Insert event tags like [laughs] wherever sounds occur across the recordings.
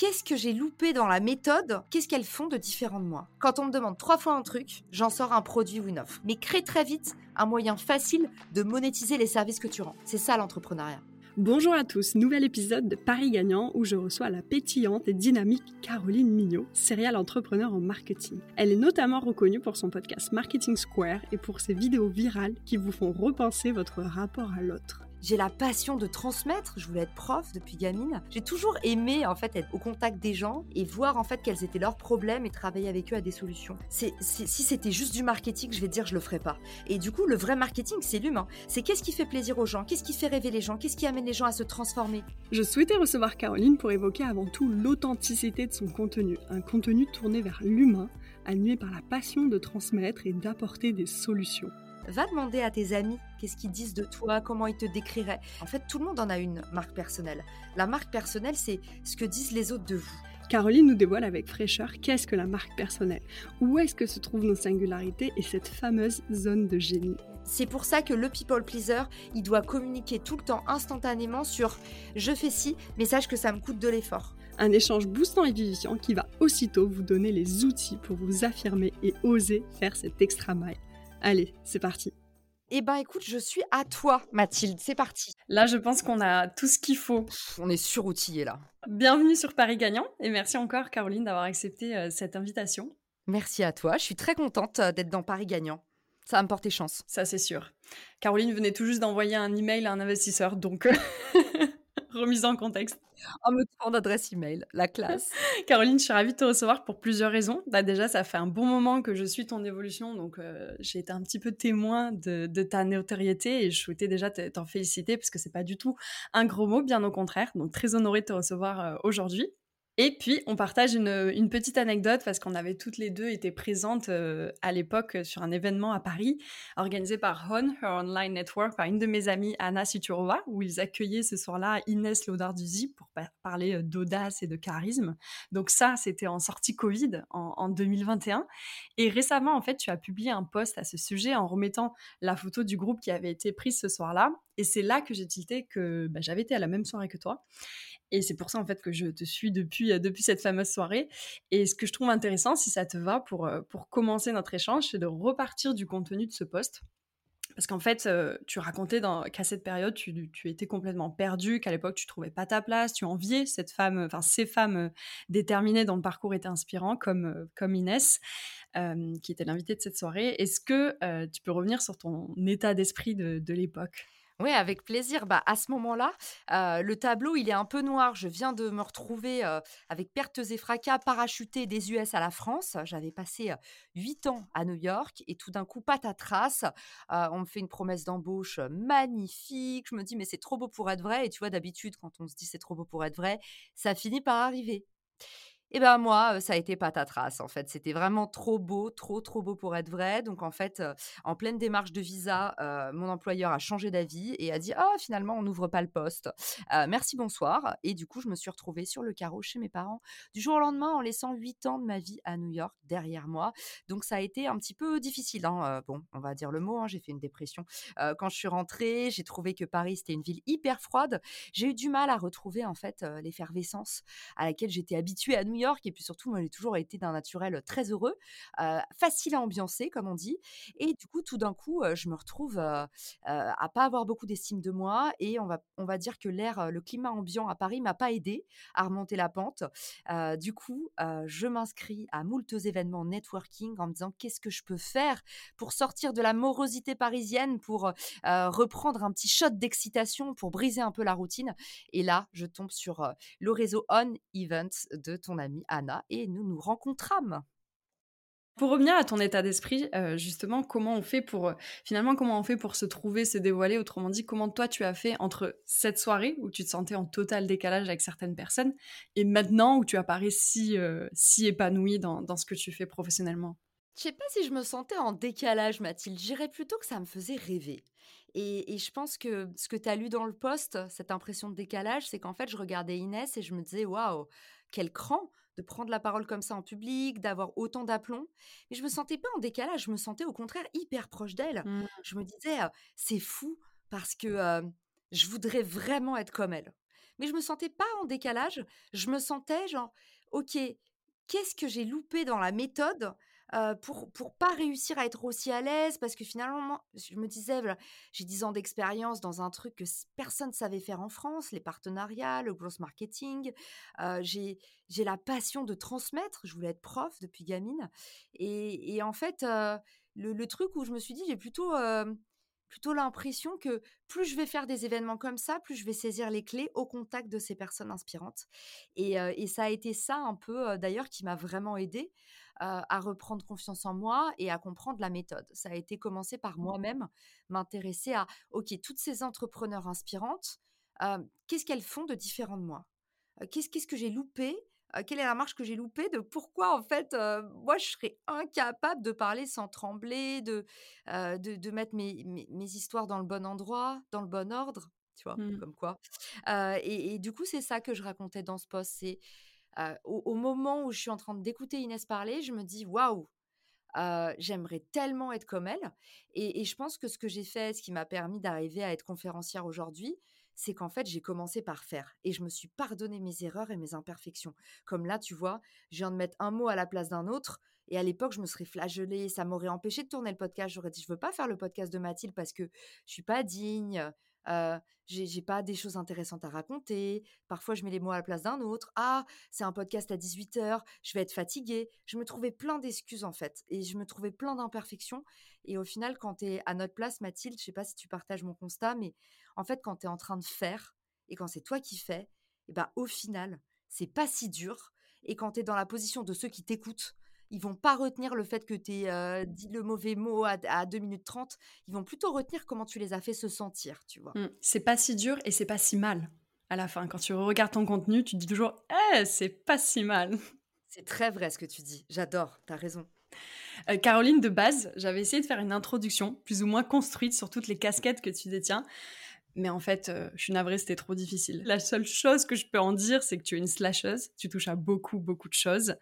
qu'est-ce que j'ai loupé dans la méthode? Qu'est-ce qu'elles font de différent de moi? Quand on me demande trois fois un truc, j'en sors un produit ou une offre. Mais crée très vite un moyen facile de monétiser les services que tu rends. C'est ça l'entrepreneuriat. Bonjour à tous, nouvel épisode de Paris Gagnant où je reçois la pétillante et dynamique Caroline Mignot, serial entrepreneur en marketing. Elle est notamment reconnue pour son podcast Marketing Square et pour ses vidéos virales qui vous font repenser votre rapport à l'autre. J'ai la passion de transmettre. Je voulais être prof depuis gamine. J'ai toujours aimé en fait être au contact des gens et voir en fait quels étaient leurs problèmes et travailler avec eux à des solutions. Si c'était juste du marketing, je vais dire je le ferais pas. Et du coup, le vrai marketing, c'est l'humain. C'est qu'est-ce qui fait plaisir aux gens, qu'est-ce qui fait rêver les gens, qu'est-ce qui amène les gens à se transformer? Je souhaitais recevoir Caroline pour évoquer avant tout l'authenticité de son contenu, un contenu tourné vers l'humain, animé par la passion de transmettre et d'apporter des solutions. Va demander à tes amis qu'est-ce qu'ils disent de toi, comment ils te décriraient. En fait, tout le monde en a une marque personnelle. La marque personnelle, c'est ce que disent les autres de vous. Caroline nous dévoile avec fraîcheur qu'est-ce que la marque personnelle, où est-ce que se trouvent nos singularités et cette fameuse zone de génie? C'est pour ça que le people pleaser, il doit communiquer tout le temps instantanément sur je fais ci, mais sache que ça me coûte de l'effort. Un échange boostant et vivifiant qui va aussitôt vous donner les outils pour vous affirmer et oser faire cet extra mile. Allez, c'est parti. Eh ben écoute, je suis à toi, Mathilde. C'est parti. Là, je pense qu'on a tout ce qu'il faut. on est suroutillé là. Bienvenue sur Paris Gagnant et merci encore, Caroline, d'avoir accepté euh, cette invitation. Merci à toi. Je suis très contente euh, d'être dans Paris Gagnant. Ça va me porter chance. Ça, c'est sûr. Caroline venait tout juste d'envoyer un email à un investisseur, donc euh, [laughs] remise en contexte. En me demande d'adresse email, la classe. [laughs] Caroline, je suis ravie de te recevoir pour plusieurs raisons. Bah déjà, ça fait un bon moment que je suis ton évolution, donc euh, j'ai été un petit peu témoin de, ta notoriété et je souhaitais déjà t'en féliciter parce que c'est pas du tout un gros mot, bien au contraire. Donc très honorée de te recevoir euh, aujourd'hui. Et puis, on partage une, petite anecdote parce qu'on avait toutes les deux été présentes euh, à l'époque sur un événement à Paris organisé par HON, Her Online Network, par une de mes amies, Anna Suturova, où ils accueillaient ce soir-là Inès Lodarduzi pour parler euh, d'audace et de charisme. Donc ça, c'était en sortie Covid en, en, 2021. Et récemment, en fait, tu as publié un post à ce sujet en remettant la photo du groupe qui avait été prise ce soir-là. Et c'est là que j'ai tilté que bah, j'avais été à la même soirée que toi. Et c'est pour ça en fait que je te suis depuis, euh, depuis cette fameuse soirée. Et ce que je trouve intéressant, si ça te va, pour, euh, pour commencer notre échange, c'est de repartir du contenu de ce poste. Parce qu'en fait, euh, tu racontais qu'à cette période, tu, tu, étais complètement perdu, qu'à l'époque, tu trouvais pas ta place, tu enviais cette femme, enfin ces femmes déterminées dont le parcours était inspirant, comme, comme Inès, qui était l'invitée de cette soirée. Est-ce que tu peux revenir sur ton état d'esprit de, de l'époque? Oui, avec plaisir. Bah, à ce moment-là, euh, le tableau, il est un peu noir. Je viens de me retrouver euh, avec pertes et fracas, parachuté des US à la France. J'avais passé euh, huit ans à New York et tout d'un coup, patatras, on me fait une promesse d'embauche magnifique. Je me dis, mais c'est trop beau pour être vrai. Et tu vois, d'habitude, quand on se dit c'est trop beau pour être vrai, ça finit par arriver. Et ben moi, ça a été patatras en fait. C'était vraiment trop beau, trop trop beau pour être vrai. Donc en fait, en pleine démarche de visa, mon employeur a changé d'avis et a dit ah finalement on n'ouvre pas le poste. merci bonsoir. Et du coup je me suis retrouvée sur le carreau chez mes parents du jour au lendemain en laissant huit ans de ma vie à New York derrière moi. Donc ça a été un petit peu difficile. Hein. bon, on va dire le mot. Hein, j'ai fait une dépression quand je suis rentrée. J'ai trouvé que Paris c'était une ville hyper froide. J'ai eu du mal à retrouver en fait l'effervescence à laquelle j'étais habituée à New York York. Et puis surtout, moi, j'ai toujours été d'un naturel très heureux, facile à ambiancer, comme on dit. Et du coup, tout d'un coup, je me retrouve à pas avoir beaucoup d'estime de moi. Et on va, on va dire que l'air, le climat ambiant à Paris m'a pas aidé à remonter la pente. du coup, je m'inscris à moultes événements networking en me disant qu'est-ce que je peux faire pour sortir de la morosité parisienne, pour reprendre un petit shot d'excitation, pour briser un peu la routine. Et là, je tombe sur le réseau On Events de ton ami Anna et nous nous rencontrâmes. Pour revenir à ton état d'esprit, euh, justement, comment on fait pour finalement comment on fait pour se trouver, se dévoiler? Autrement dit, comment toi tu as fait entre cette soirée où tu te sentais en total décalage avec certaines personnes et maintenant où tu apparais si euh, si épanoui dans, dans ce que tu fais professionnellement? Je sais pas si je me sentais en décalage, Mathilde. J'irais plutôt que ça me faisait rêver. Et, et je pense que ce que tu as lu dans le poste, cette impression de décalage, c'est qu'en fait, je regardais Inès et je me disais, waouh, quel cran de prendre la parole comme ça en public, d'avoir autant d'aplomb. Mais je me sentais pas en décalage, je me sentais au contraire hyper proche d'elle. Mmh. Je me disais, c'est fou parce que je voudrais vraiment être comme elle. mais je me sentais pas en décalage. Je me sentais genre, OK, qu'est-ce que j'ai loupé dans la méthode pour pour pas réussir à être aussi à l'aise parce que finalement je me disais j'ai 10 ans d'expérience dans un truc que personne ne savait faire en France les partenariats le growth marketing j'ai j'ai la passion de transmettre je voulais être prof depuis gamine et, en fait le, le, truc où je me suis dit j'ai plutôt plutôt l'impression que plus je vais faire des événements comme ça, plus je vais saisir les clés au contact de ces personnes inspirantes. Et, et ça a été ça un peu d'ailleurs qui m'a vraiment aidé à reprendre confiance en moi et à comprendre la méthode. Ça a été commencé par mmh. moi-même, m'intéresser à, OK, toutes ces entrepreneurs inspirantes, qu'est-ce qu'elles font de différent de moi? Qu'est-ce que j'ai loupé quelle est la marche que j'ai loupée de pourquoi en fait moi je serais incapable de parler sans trembler, de, de, mettre mes, mes, histoires dans le bon endroit, dans le bon ordre, tu vois, mmh. comme quoi. Et, du coup c'est ça que je racontais dans ce post, c'est au, moment où je suis en train d'écouter Inès parler, je me dis waouh, j'aimerais tellement être comme elle. Et, et, je pense que ce que j'ai fait, ce qui m'a permis d'arriver à être conférencière aujourd'hui, c'est qu'en fait, j'ai commencé par faire et je me suis pardonné mes erreurs et mes imperfections. Comme là, tu vois, je viens de mettre un mot à la place d'un autre. Et à l'époque, je me serais flagellée, ça m'aurait empêché de tourner le podcast. J'aurais dit, je veux pas faire le podcast de Mathilde parce que je suis pas digne, euh, j'ai pas des choses intéressantes à raconter. Parfois, je mets les mots à la place d'un autre. Ah, c'est un podcast à 18h, je vais être fatiguée. Je me trouvais plein d'excuses en fait. Et je me trouvais plein d'imperfections. Et au final, quand tu es à notre place, Mathilde, je sais pas si tu partages mon constat, mais en fait, quand tu es en train de faire et quand c'est toi qui fais, et eh ben, au final, c'est pas si dur. Et quand tu es dans la position de ceux qui t'écoutent, ils vont pas retenir le fait que tu aies euh, dit le mauvais mot à, 2 minutes 30. Ils vont plutôt retenir comment tu les as fait se sentir, tu vois. Mmh. C'est pas si dur et c'est pas si mal. À la fin, quand tu regardes ton contenu, tu te dis toujours Eh, c'est pas si mal. C'est très vrai ce que tu dis. J'adore, tu as raison. Euh, Caroline, de base, j'avais essayé de faire une introduction plus ou moins construite sur toutes les casquettes que tu détiens. Mais en fait, euh, je suis navrée, c'était trop difficile. La seule chose que je peux en dire, c'est que tu es une slasheuse. Tu touches à beaucoup, beaucoup de choses.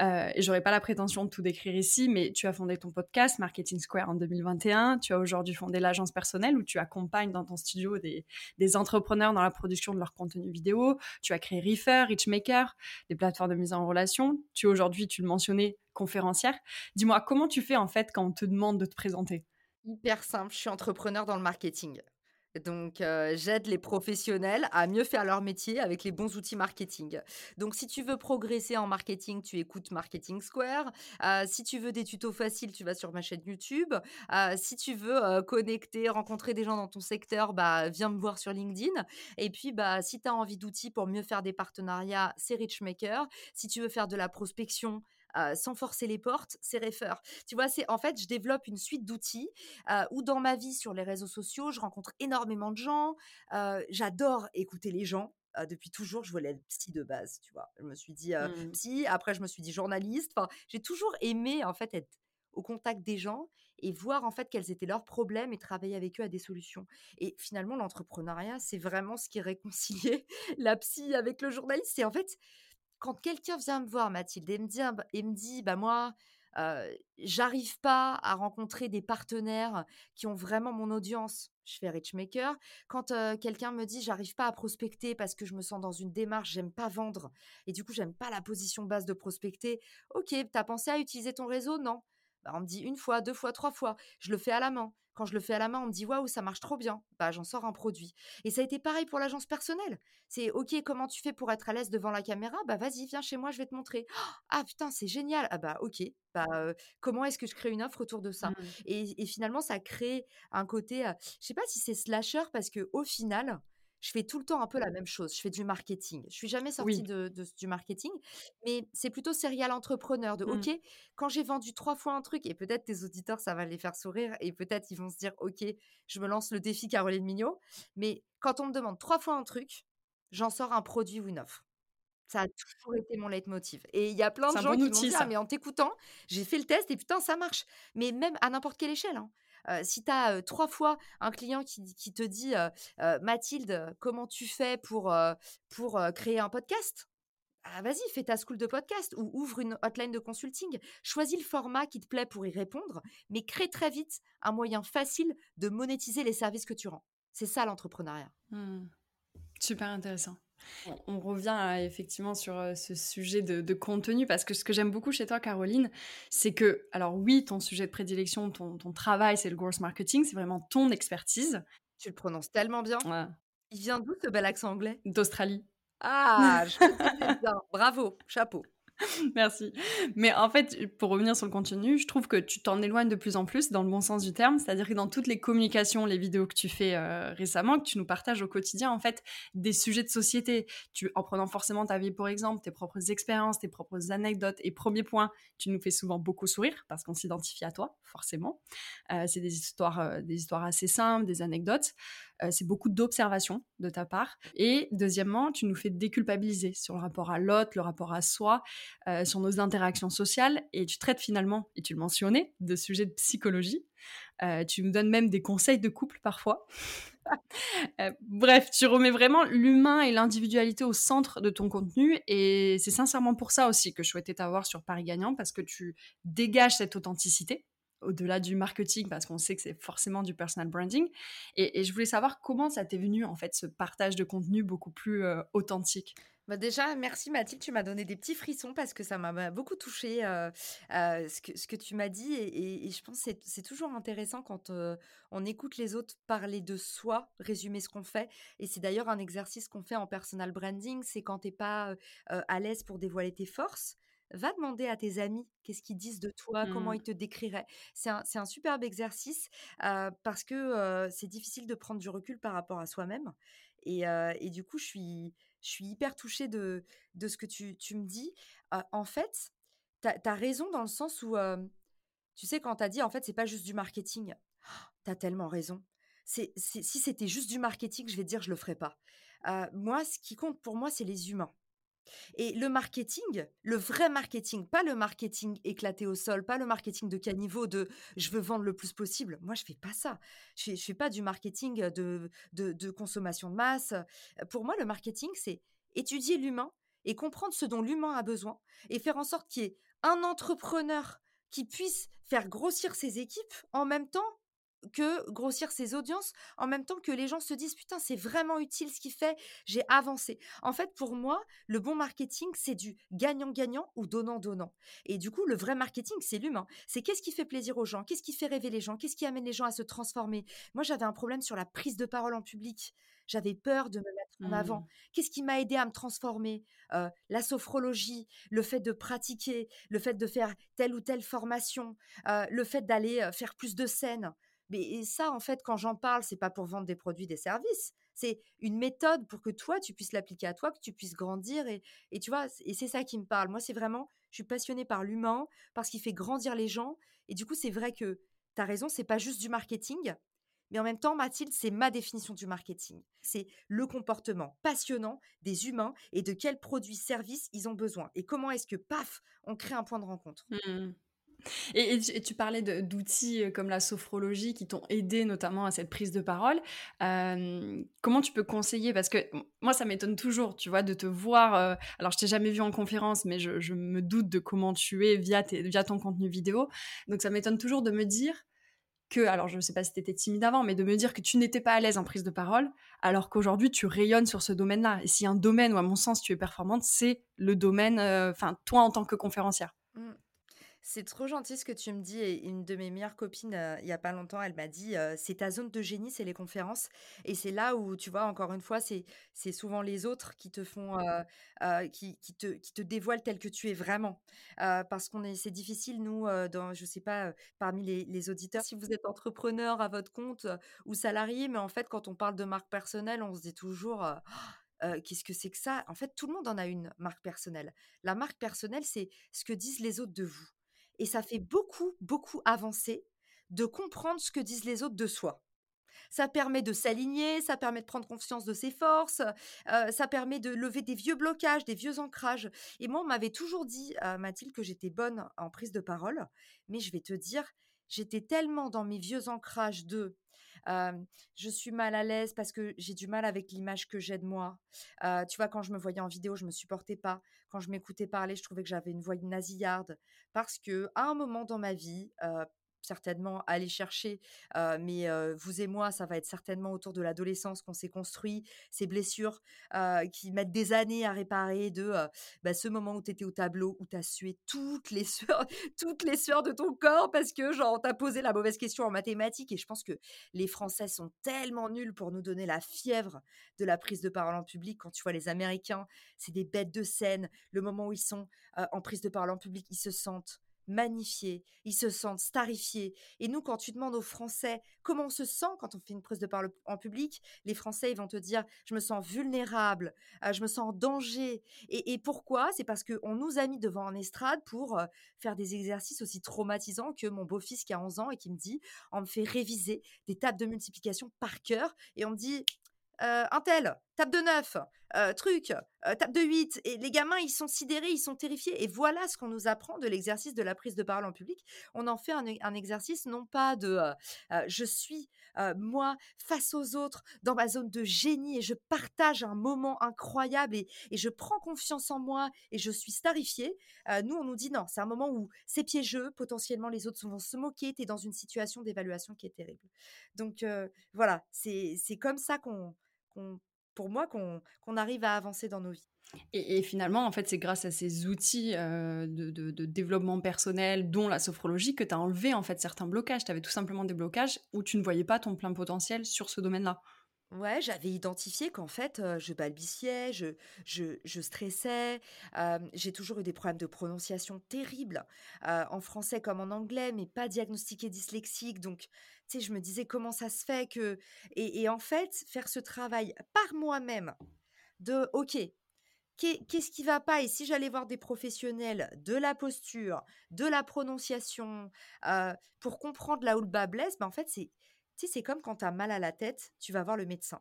Euh, et j'aurais pas la prétention de tout décrire ici, mais tu as fondé ton podcast Marketing Square en 2021. Tu as aujourd'hui fondé l'agence personnelle où tu accompagnes dans ton studio des, des, entrepreneurs dans la production de leur contenu vidéo. Tu as créé Reefer, Richmaker, des plateformes de mise en relation. Tu es aujourd'hui, tu le mentionnais, conférencière. Dis-moi, comment tu fais en fait quand on te demande de te présenter? Hyper simple, je suis entrepreneur dans le marketing. Donc, j'aide les professionnels à mieux faire leur métier avec les bons outils marketing. Donc, si tu veux progresser en marketing, tu écoutes Marketing Square. si tu veux des tutos faciles, tu vas sur ma chaîne YouTube. si tu veux connecter, rencontrer des gens dans ton secteur, bah, viens me voir sur LinkedIn. Et puis, bah, si tu as envie d'outils pour mieux faire des partenariats, c'est Richmaker. Si tu veux faire de la prospection, sans forcer les portes, c'est Refer. Tu vois, c'est en fait, je développe une suite d'outils où dans ma vie sur les réseaux sociaux, je rencontre énormément de gens. J'adore écouter les gens. depuis toujours, je voulais être psy de base, tu vois. Je me suis dit mmh. psy, après je me suis dit journaliste. Enfin, j'ai toujours aimé en fait être au contact des gens et voir en fait quels étaient leurs problèmes et travailler avec eux à des solutions. Et finalement, l'entrepreneuriat, c'est vraiment ce qui réconciliait [laughs] la psy avec le journaliste. C'est en fait, quand quelqu'un vient me voir, Mathilde, et me dit, et me dit bah moi, j'arrive pas à rencontrer des partenaires qui ont vraiment mon audience, je fais Richmaker. Quand quelqu'un me dit j'arrive pas à prospecter parce que je me sens dans une démarche, j'aime pas vendre et du coup j'aime pas la position basse de prospecter. Ok, t'as pensé à utiliser ton réseau? Non. Bah, on me dit une fois, deux fois, trois fois. Je le fais à la main. Quand je le fais à la main, on me dit waouh, ça marche trop bien. Bah, j'en sors un produit. Et ça a été pareil pour l'agence personnelle. C'est ok, comment tu fais pour être à l'aise devant la caméra? Bah, vas-y, viens chez moi, je vais te montrer. Ah putain, c'est génial. Ah bah, ok. Bah, comment est-ce que je crée une offre autour de ça? Mmh. et, finalement, ça crée un côté, je sais pas si c'est slasher parce que au final, je fais tout le temps un peu la même chose. Je fais du marketing. Je suis jamais sortie de, du marketing, mais c'est plutôt serial entrepreneur de mmh. OK, quand j'ai vendu trois fois un truc, et peut-être tes auditeurs, ça va les faire sourire, et peut-être ils vont se dire OK, je me lance le défi Caroline Mignot. Mais quand on me demande trois fois un truc, j'en sors un produit ou une offre. Ça a toujours été mon leitmotiv. Et il y a plein de gens qui m'ont dit, «Ah, mais en t'écoutant, j'ai fait le test et putain, ça marche. Mais même à n'importe quelle échelle. Hein si tu as trois fois un client qui, te dit Mathilde, comment tu fais pour, pour créer un podcast? Ah, Vas-y, fais ta school de podcast ou ouvre une hotline de consulting. Choisis le format qui te plaît pour y répondre, mais crée très vite un moyen facile de monétiser les services que tu rends. C'est ça l'entrepreneuriat. Mmh. Super intéressant. On revient effectivement sur ce sujet de, de, contenu parce que ce que j'aime beaucoup chez toi, Caroline, c'est que, alors oui, ton sujet de prédilection, ton, ton travail, c'est le growth marketing, c'est vraiment ton expertise. Tu le prononces tellement bien. Ouais. Il vient d'où ce bel accent anglais? D'Australie. Ah, je [laughs] bien. Bravo, chapeau. [laughs] Merci. Mais en fait, pour revenir sur le contenu, je trouve que tu t'en éloignes de plus en plus dans le bon sens du terme. C'est-à-dire que dans toutes les communications, les vidéos que tu fais euh, récemment, que tu nous partages au quotidien, en fait, des sujets de société. Tu, en prenant forcément ta vie pour exemple, tes propres expériences, tes propres anecdotes. Et premier point, tu nous fais souvent beaucoup sourire parce qu'on s'identifie à toi, forcément. Euh, c'est des histoires, euh, des histoires assez simples, des anecdotes. c'est beaucoup d'observation de ta part. Et deuxièmement, tu nous fais déculpabiliser sur le rapport à l'autre, le rapport à soi. Euh, sur nos interactions sociales et tu traites finalement, et tu le mentionnais, de sujets de psychologie. Euh, tu nous donnes même des conseils de couple parfois. [laughs] Euh, bref, tu remets vraiment l'humain et l'individualité au centre de ton contenu et c'est sincèrement pour ça aussi que je souhaitais t'avoir sur Paris Gagnant parce que tu dégages cette authenticité au-delà du marketing, parce qu'on sait que c'est forcément du personal branding. Et, je voulais savoir comment ça t'est venu, en fait, ce partage de contenu beaucoup plus authentique. Bah déjà, merci Mathilde, tu m'as donné des petits frissons parce que ça m'a beaucoup touché euh, euh, ce, que, ce que tu m'as dit et, je pense que c'est toujours intéressant quand euh, on écoute les autres parler de soi, résumer ce qu'on fait. Et c'est d'ailleurs un exercice qu'on fait en personal branding, c'est quand tu n'es pas à l'aise pour dévoiler tes forces, va demander à tes amis qu'est-ce qu'ils disent de toi, comment mmh. ils te décriraient. C'est un, un, superbe exercice parce que c'est difficile de prendre du recul par rapport à soi-même. Et, et, du coup, je suis, je suis hyper touchée de, de ce que tu, tu me dis. en fait, tu as, raison dans le sens où, tu sais, quand tu as dit, en fait, c'est pas juste du marketing, [gasps] tu as tellement raison. Si c'était juste du marketing, je vais te dire, je le ferais pas. moi, ce qui compte pour moi, c'est les humains. Et le marketing, le vrai marketing, pas le marketing éclaté au sol, pas le marketing de caniveau de je veux vendre le plus possible. Moi, je fais pas ça. Je fais, fais pas du marketing de, de, consommation de masse. Pour moi, le marketing, c'est étudier l'humain et comprendre ce dont l'humain a besoin et faire en sorte qu'il y ait un entrepreneur qui puisse faire grossir ses équipes en même temps que grossir ses audiences en même temps que les gens se disent putain c'est vraiment utile ce qu'il fait j'ai avancé en fait pour moi le bon marketing c'est du gagnant gagnant ou donnant donnant et du coup le vrai marketing c'est l'humain c'est qu'est-ce qui fait plaisir aux gens qu'est-ce qui fait rêver les gens qu'est-ce qui amène les gens à se transformer moi j'avais un problème sur la prise de parole en public j'avais peur de me mettre en avant. Mmh. Qu'est-ce qui m'a aidé à me transformer? Euh, La sophrologie, le fait de pratiquer, le fait de faire telle ou telle formation, euh, le fait d'aller euh, faire plus de scènes. Mais ça, en fait, quand j'en parle, c'est pas pour vendre des produits, des services. C'est une méthode pour que toi, tu puisses l'appliquer à toi, que tu puisses grandir. Et, et tu vois, et c'est ça qui me parle. Moi, c'est vraiment, je suis passionnée par l'humain, parce qu'il fait grandir les gens. Et du coup, c'est vrai que tu as raison, c'est pas juste du marketing. Mais en même temps, Mathilde, c'est ma définition du marketing. C'est le comportement passionnant des humains et de quels produits, services ils ont besoin. Et comment est-ce que, paf, on crée un point de rencontre. Mmh. Et, tu, parlais d'outils euh, comme la sophrologie qui t'ont aidé notamment à cette prise de parole. Euh, comment tu peux conseiller? Parce que moi, ça m'étonne toujours, tu vois, de te voir. Euh, alors, je t'ai jamais vu en conférence, mais je, me doute de comment tu es via, ton contenu vidéo. Donc, ça m'étonne toujours de me dire que, alors je ne sais pas si tu étais timide avant, mais de me dire que tu n'étais pas à l'aise en prise de parole, alors qu'aujourd'hui tu rayonnes sur ce domaine-là. Et s'il y a un domaine où, à mon sens, tu es performante, c'est le domaine, enfin, toi en tant que conférencière. Mmh. C'est trop gentil ce que tu me dis. Et une de mes meilleures copines, euh, il y a pas longtemps, elle m'a dit euh, c'est ta zone de génie, c'est les conférences. Et c'est là où, tu vois, encore une fois, c'est c'est souvent les autres qui te font, euh, qui, qui, te, qui te dévoilent tel que tu es vraiment. parce qu'on est, c'est difficile, nous, dans, je sais pas, parmi les, les, auditeurs, si vous êtes entrepreneur à votre compte ou salarié, mais en fait, quand on parle de marque personnelle, on se dit toujours. Qu'est-ce que c'est que ça? En fait, tout le monde en a une marque personnelle. La marque personnelle, c'est ce que disent les autres de vous. Et ça fait beaucoup, beaucoup avancer de comprendre ce que disent les autres de soi. Ça permet de s'aligner, ça permet de prendre confiance de ses forces, ça permet de lever des vieux blocages, des vieux ancrages. Et moi, on m'avait toujours dit, Mathilde, que j'étais bonne en prise de parole, mais je vais te dire, j'étais tellement dans mes vieux ancrages de je suis mal à l'aise parce que j'ai du mal avec l'image que j'ai de moi. tu vois, quand je me voyais en vidéo, je me supportais pas. Quand je m'écoutais parler, je trouvais que j'avais une voix nasillarde. Parce que à un moment dans ma vie, certainement aller chercher, mais vous et moi, ça va être certainement autour de l'adolescence qu'on s'est construit, ces blessures, qui mettent des années à réparer de, bah, ce moment où tu étais au tableau, où tu as sué toutes les [laughs] sueurs toutes les sueurs de ton corps parce que genre on t'a posé la mauvaise question en mathématiques et je pense que les Français sont tellement nuls pour nous donner la fièvre de la prise de parole en public. Quand tu vois les Américains, c'est des bêtes de scène. Le moment où ils sont, en prise de parole en public, ils se sentent magnifiés, ils se sentent starifiés. Et nous, quand tu demandes aux Français comment on se sent quand on fait une prise de parole en public, les Français, ils vont te dire je me sens vulnérable, euh, je me sens en danger. Et, pourquoi? C'est parce qu'on nous a mis devant un estrade pour euh, faire des exercices aussi traumatisants que mon beau-fils qui a 11 ans et qui me dit on me fait réviser des tables de multiplication par cœur et on me dit un tel, tape de 9, truc, tape de 8. Et les gamins, ils sont sidérés, ils sont terrifiés. Et voilà ce qu'on nous apprend de l'exercice de la prise de parole en public. On en fait un, exercice non pas de je suis moi face aux autres dans ma zone de génie et je partage un moment incroyable et, je prends confiance en moi et je suis starifié. nous, on nous dit non, c'est un moment où c'est piégeux, potentiellement les autres vont se moquer, tu es dans une situation d'évaluation qui est terrible. Donc voilà, c'est comme ça qu'on pour moi, qu'on arrive à avancer dans nos vies. Et, finalement, en fait, c'est grâce à ces outils de, de, développement personnel, dont la sophrologie, que tu as enlevé en fait certains blocages. Tu avais tout simplement des blocages où tu ne voyais pas ton plein potentiel sur ce domaine-là. Ouais, j'avais identifié qu'en fait, je balbutiais, je, je, stressais. j'ai toujours eu des problèmes de prononciation terribles, en français comme en anglais, mais pas diagnostiqué dyslexique. Donc, tu sais, je me disais comment ça se fait que. Et, en fait, faire ce travail par moi-même de, OK, qu'est-ce qui va pas? Et si j'allais voir des professionnels de la posture, de la prononciation, pour comprendre là où le bas blesse, ben en fait, c'est tu c'est comme quand tu as mal à la tête, tu vas voir le médecin.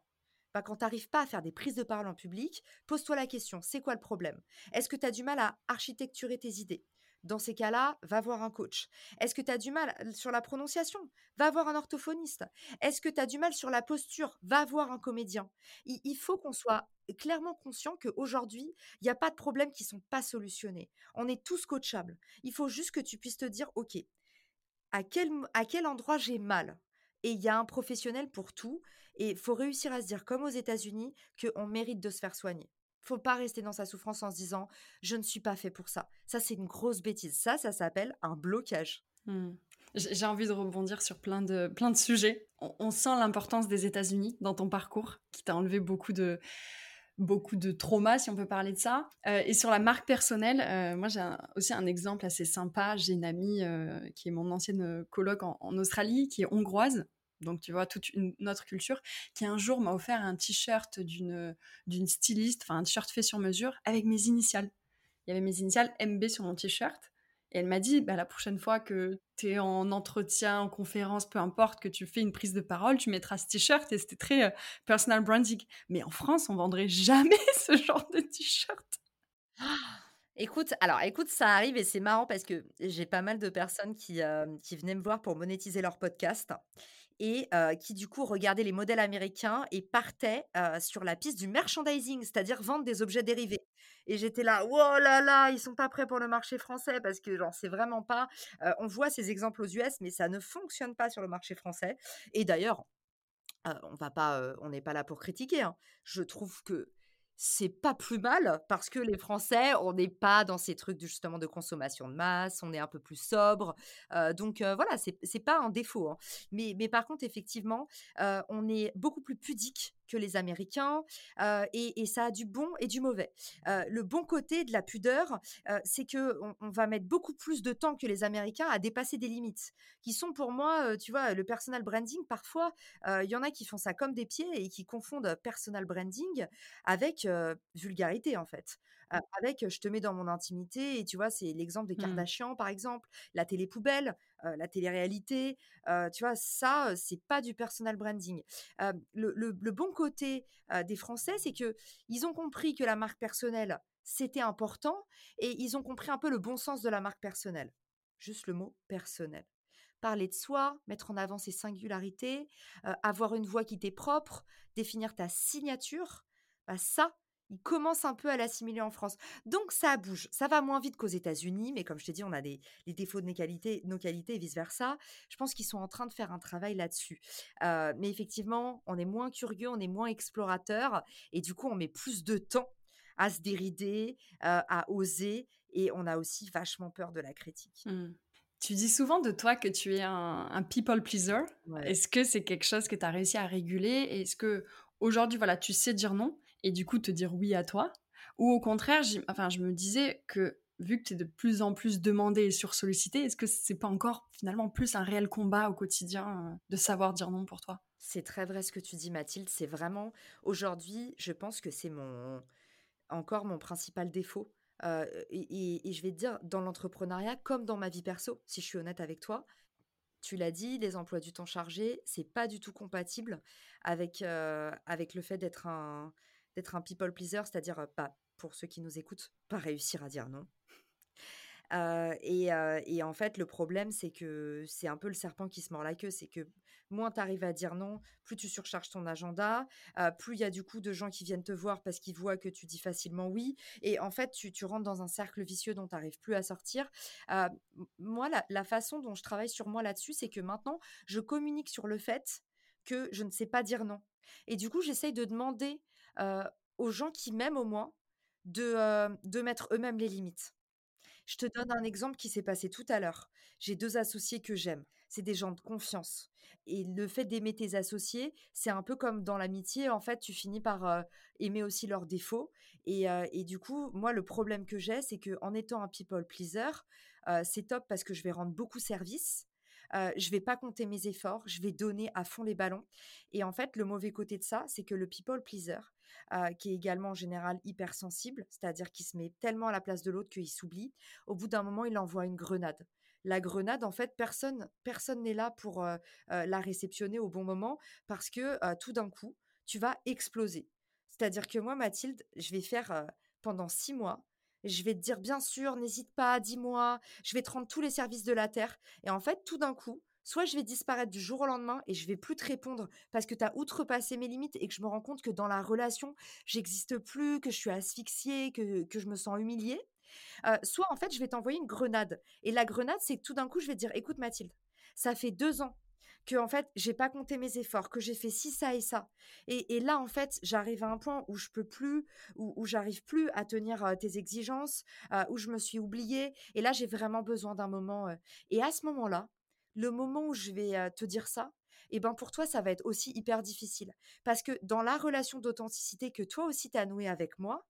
Bah, quand tu n'arrives pas à faire des prises de parole en public, pose-toi la question, c'est quoi le problème? Est-ce que tu as du mal à architecturer tes idées? Dans ces cas-là, va voir un coach. Est-ce que tu as du mal sur la prononciation? Va voir un orthophoniste. Est-ce que tu as du mal sur la posture? Va voir un comédien. Il, faut qu'on soit clairement conscient qu'aujourd'hui, il n'y a pas de problèmes qui ne sont pas solutionnés. On est tous coachables. Il faut juste que tu puisses te dire, OK, à quel endroit j'ai mal? Et il y a un professionnel pour tout. Et il faut réussir à se dire, comme aux États-Unis, qu'on mérite de se faire soigner. Faut pas rester dans sa souffrance en se disant, je ne suis pas fait pour ça. Ça, c'est une grosse bêtise. Ça, ça s'appelle un blocage. Mmh. J'ai envie de rebondir sur plein de, plein de sujets. On, sent l'importance des États-Unis dans ton parcours, qui t'a enlevé beaucoup de, beaucoup de traumas, si on peut parler de ça. Euh, et sur la marque personnelle, euh, moi j'ai aussi un exemple assez sympa. J'ai une amie euh, qui est mon ancienne coloc en, Australie, qui est hongroise, donc tu vois toute une autre culture, qui un jour m'a offert un t-shirt d'une d'une styliste, enfin un t-shirt fait sur mesure avec mes initiales. Il y avait mes initiales MB sur mon t-shirt. Et elle m'a dit, bah, la prochaine fois que tu es en entretien, en conférence, peu importe, que tu fais une prise de parole, tu mettras ce t-shirt et c'était très personal branding. Mais en France, on vendrait jamais [laughs] ce genre de t-shirt. Écoute, alors écoute, ça arrive et c'est marrant parce que j'ai pas mal de personnes qui, qui venaient me voir pour monétiser leur podcast et qui du coup regardaient les modèles américains et partaient sur la piste du merchandising, c'est-à-dire vendre des objets dérivés. Et j'étais là, oh là là, ils sont pas prêts pour le marché français parce que genre c'est vraiment pas. on voit ces exemples aux US, mais ça ne fonctionne pas sur le marché français. Et d'ailleurs, on va pas, on n'est pas là pour critiquer. Hein. Je trouve que c'est pas plus mal parce que les Français, on n'est pas dans ces trucs justement de consommation de masse, on est un peu plus sobre. donc voilà, c'est, c'est pas un défaut. Hein. Mais, mais par contre, effectivement, on est beaucoup plus pudique que les Américains, et, ça a du bon et du mauvais. le bon côté de la pudeur, c'est que on, va mettre beaucoup plus de temps que les Américains à dépasser des limites, qui sont pour moi, tu vois, le personal branding. Parfois, il y en a qui font ça comme des pieds et qui confondent personal branding avec vulgarité en fait. Avec je te mets dans mon intimité et tu vois c'est l'exemple des mmh. Kardashians par exemple la télé poubelle la télé-réalité tu vois ça c'est pas du personal branding. Le, bon côté des Français c'est que ils ont compris que la marque personnelle c'était important et ils ont compris un peu le bon sens de la marque personnelle. Juste le mot personnel. Parler de soi, mettre en avant ses singularités, avoir une voix qui t'est propre, définir ta signature, bah ça, Ils commencent un peu à l'assimiler en France. Donc ça bouge. Ça va moins vite qu'aux États-Unis, mais comme je t'ai dit, on a des les défauts de nos qualités nos qualités et vice versa. Je pense qu'ils sont en train de faire un travail là-dessus. Heu, mais effectivement, on est moins curieux, on est moins explorateur et du coup, on met plus de temps à se dérider, heu, à oser et on a aussi vachement peur de la critique. Mmh. Tu dis souvent de toi que tu es un un people pleaser. Ouais. Est-ce que c'est quelque chose que tu as réussi à réguler? Et est-ce qu'aujourd'hui, voilà, tu sais dire non? Et du coup te dire oui à toi? Ou au contraire, enfin, je me disais que vu que tu es de plus en plus demandée et sursollicitée, est-ce que c'est pas encore finalement plus un réel combat au quotidien, heu, de savoir dire non pour toi? C'est très vrai ce que tu dis Mathilde, c'est vraiment aujourd'hui, je pense que c'est mon encore mon principal défaut, heu et je vais te dire dans l'entrepreneuriat comme dans ma vie perso, si je suis honnête avec toi, tu l'as dit, les emplois du temps chargés, c'est pas du tout compatible avec, heu, avec le fait d'être un d'être un people pleaser, c'est-à-dire, heu, bah, pour ceux qui nous écoutent, pas réussir à dire non. Heu [laughs] et heu et en fait, le problème, c'est que c'est un peu le serpent qui se mord la queue. C'est que moins tu arrives à dire non, plus tu surcharges ton agenda, plus il y a du coup de gens qui viennent te voir parce qu'ils voient que tu dis facilement oui et en fait, tu rentres dans un cercle vicieux dont tu arrives plus à sortir. Moi, la façon dont je travaille sur moi là-dessus, c'est que maintenant, je communique sur le fait que je ne sais pas dire non et du coup, j'essaye de demander, aux gens qui m'aiment au moins de, heu, de mettre eux-mêmes les limites. Je te donne un exemple qui s'est passé tout à l'heure. J'ai 2 associés que j'aime. C'est des gens de confiance et le fait d'aimer tes associés, c'est un peu comme dans l'amitié, en fait, tu finis par, heu, aimer aussi leurs défauts et du coup, moi, le problème que j'ai, c'est qu'en étant un people pleaser, c'est top parce que je vais rendre beaucoup service, heu, je vais pas compter mes efforts, je vais donner à fond les ballons et en fait, le mauvais côté de ça, c'est que le people pleaser, heu, qui est également en général hypersensible, c'est-à-dire qu'il se met tellement à la place de l'autre qu'il s'oublie, au bout d'un moment, il envoie une grenade. La grenade, en fait, personne personne n'est là pour, heu heu, la réceptionner au bon moment parce que, tout d'un coup, tu vas exploser. C'est-à-dire que moi, Mathilde, je vais faire, pendant 6 mois, je vais te dire: «Bien sûr, n'hésite pas, dis-moi, je vais te rendre tous les services de la terre» et en fait, tout d'un coup, soit je vais disparaître du jour au lendemain et je vais plus te répondre parce que tu as outrepassé mes limites et que je me rends compte que dans la relation, j'existe plus, que je suis asphyxiée, que que je me sens humiliée. Heu, soit en fait, je vais t'envoyer une grenade et la grenade, c'est que tout d'un coup, je vais te dire: «Écoute Mathilde, ça fait 2 ans que en fait, j'ai pas compté mes efforts, que j'ai fait ci, ça et ça et et là, en fait, j'arrive à un point où je peux plus, où où j'arrive plus à tenir, tes exigences, où je me suis oubliée et là, j'ai vraiment besoin d'un moment, heu» et à ce moment-là, le moment où je vais, te dire ça et ben, pour toi, ça va être aussi hyper difficile. Parce que dans la relation d'authenticité que toi aussi tu as nouée avec moi,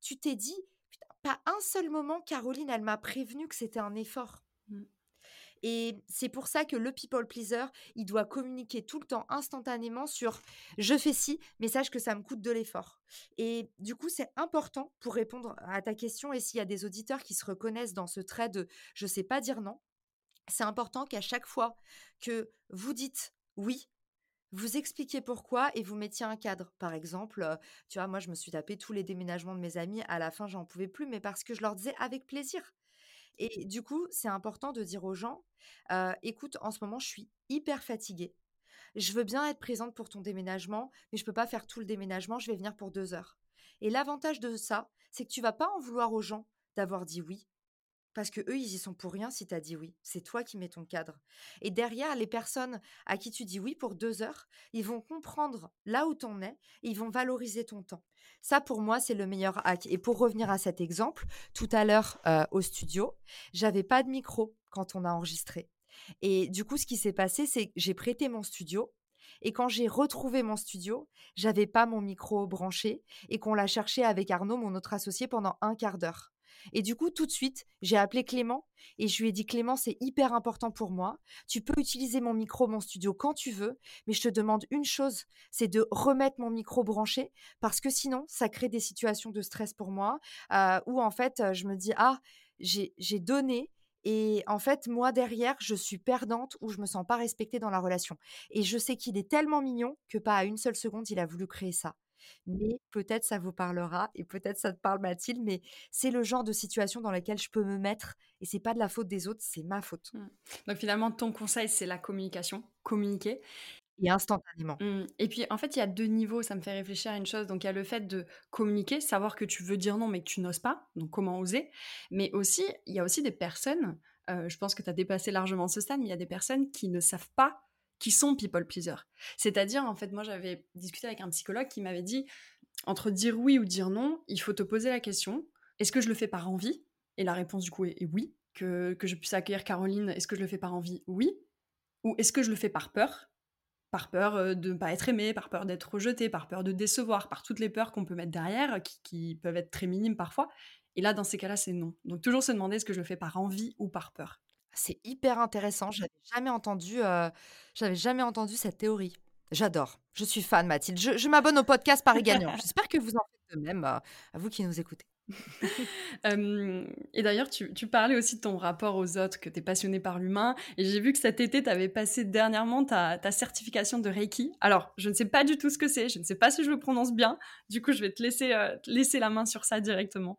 tu t'es dit: «Putain, pas un seul moment Caroline, elle m'a prévenu que c'était un effort» Mmh. et c'est pour ça que le people pleaser, il doit communiquer tout le temps instantanément sur: «Je fais ci, mais sache que ça me coûte de l'effort» et du coup, c'est important pour répondre à ta question et s'il y a des auditeurs qui se reconnaissent dans ce trait de: «Je sais pas dire non», c'est important qu'à chaque fois que vous dites: «Oui», vous expliquiez pourquoi et vous mettiez un cadre. Par exemple, heu, tu vois, moi, je me suis tapé tous les déménagements de mes amis. À la fin, j'en pouvais plus, mais parce que je leur disais: «Avec plaisir» et du coup, c'est important de dire aux gens: «Heu, écoute, en ce moment, je suis hyper fatiguée. Je veux bien être présente pour ton déménagement, mais je peux pas faire tout le déménagement, je vais venir pour 2 heures» et l'avantage de ça, c'est que tu vas pas en vouloir aux gens d'avoir dit oui. Parce que eux, ils y sont pour rien si tu as dit oui. C'est toi qui mets ton cadre. Et derrière, les personnes à qui tu dis oui pour 2 heures, ils vont comprendre là où tu en es et ils vont valoriser ton temps. Ça, pour moi, c'est le meilleur hack. Et pour revenir à cet exemple, tout à l'heure, heu, au studio, j'avais pas de micro quand on a enregistré. Et du coup, ce qui s'est passé, c'est que j'ai prêté mon studio et quand j'ai retrouvé mon studio, j'avais pas mon micro branché et qu'on l'a cherché avec Arnaud, mon autre associé, pendant un quart d'heure. Et du coup, tout de suite, j'ai appelé Clément et je lui ai dit: «Clément, c'est hyper important pour moi. Tu peux utiliser mon micro, mon studio quand tu veux, mais je te demande une chose, c'est de remettre mon micro branché parce que sinon, ça crée des situations de stress pour moi, heu, où en fait, heu, je me dis: "Ah, j'ai donné et en fait, moi derrière, je suis perdante ou je me sens pas respectée dans la relation" et je sais qu'il est tellement mignon que pas à une seule seconde, il a voulu créer ça. Mais peut-être ça vous parlera et peut-être ça te parle Mathilde, mais c'est le genre de situation dans laquelle je peux me mettre et c'est pas de la faute des autres, c'est ma faute. Mmh. Donc finalement, ton conseil, c'est la communication, communiquer. et instantanément. Mmh. Et puis, en fait, il y a 2 niveaux, ça me fait réfléchir à une chose. Donc, il y a le fait de communiquer, savoir que tu veux dire non, mais que tu n'oses pas, donc comment oser? Mais aussi, il y a aussi des personnes, heu, je pense que tu as dépassé largement ce stade, mais il y a des personnes qui ne savent pas qui sont people pleaser. C'est-à-dire, en fait, moi, j'avais discuté avec un psychologue qui m'avait dit: «Entre dire oui ou dire non, il faut te poser la question: "Est-ce que je le fais par envie?"» et la réponse, du coup, est oui. Que que je puisse accueillir Caroline, est-ce que je le fais par envie? Oui. Ou est-ce que je le fais par peur? Par peur, heu, de ne pas être aimé, par peur d'être rejeté, par peur de décevoir, par toutes les peurs qu'on peut mettre derrière, qui qui peuvent être très minimes parfois. Et là, dans ces cas-là, c'est non. Donc toujours se demander est-ce que je le fais par envie ou par peur? C'est hyper intéressant, j'avais jamais entendu, heu, j'avais jamais entendu cette théorie. J'adore, je suis fan Mathilde, je m'abonne au podcast Paris gagnant. J'espère que vous en faites de même, heu, à vous qui nous écoutez. [laughs] Et d'ailleurs, tu parlais aussi de ton rapport aux autres, que tu es passionnée par l'humain et j'ai vu que cet été, tu avais passé dernièrement ta ta certification de Reiki. Alors, je ne sais pas du tout ce que c'est, je ne sais pas si je le prononce bien. Du coup, je vais te laisser, heu, te laisser la main sur ça directement.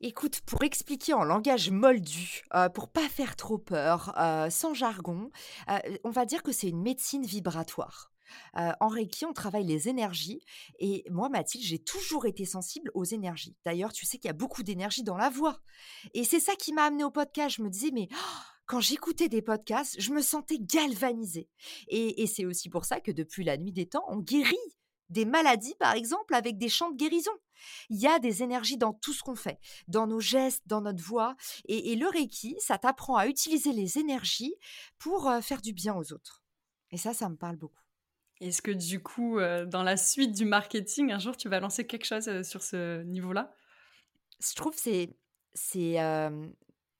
Écoute, pour expliquer en langage moldu, heu, pour pas faire trop peur, heu, sans jargon, heu, on va dire que c'est une médecine vibratoire. Heu, en Reiki, on travaille les énergies et moi, Mathilde, j'ai toujours été sensible aux énergies. D'ailleurs, tu sais qu'il y a beaucoup d'énergie dans la voix et c'est ça qui m'a amenée au podcast. Je me disais: «Mais oh, quand j'écoutais des podcasts, je me sentais galvanisée» et c'est aussi pour ça que depuis la nuit des temps, on guérit des maladies, par exemple, avec des chants de guérison. Il y a des énergies dans tout ce qu'on fait, dans nos gestes, dans notre voix et et le Reiki, ça t'apprend à utiliser les énergies pour, heu, faire du bien aux autres et ça, ça me parle beaucoup. Est-ce que du coup, heu, dans la suite du marketing, un jour, tu vas lancer quelque chose, heu, sur ce niveau-là? Je trouve c'est c'est,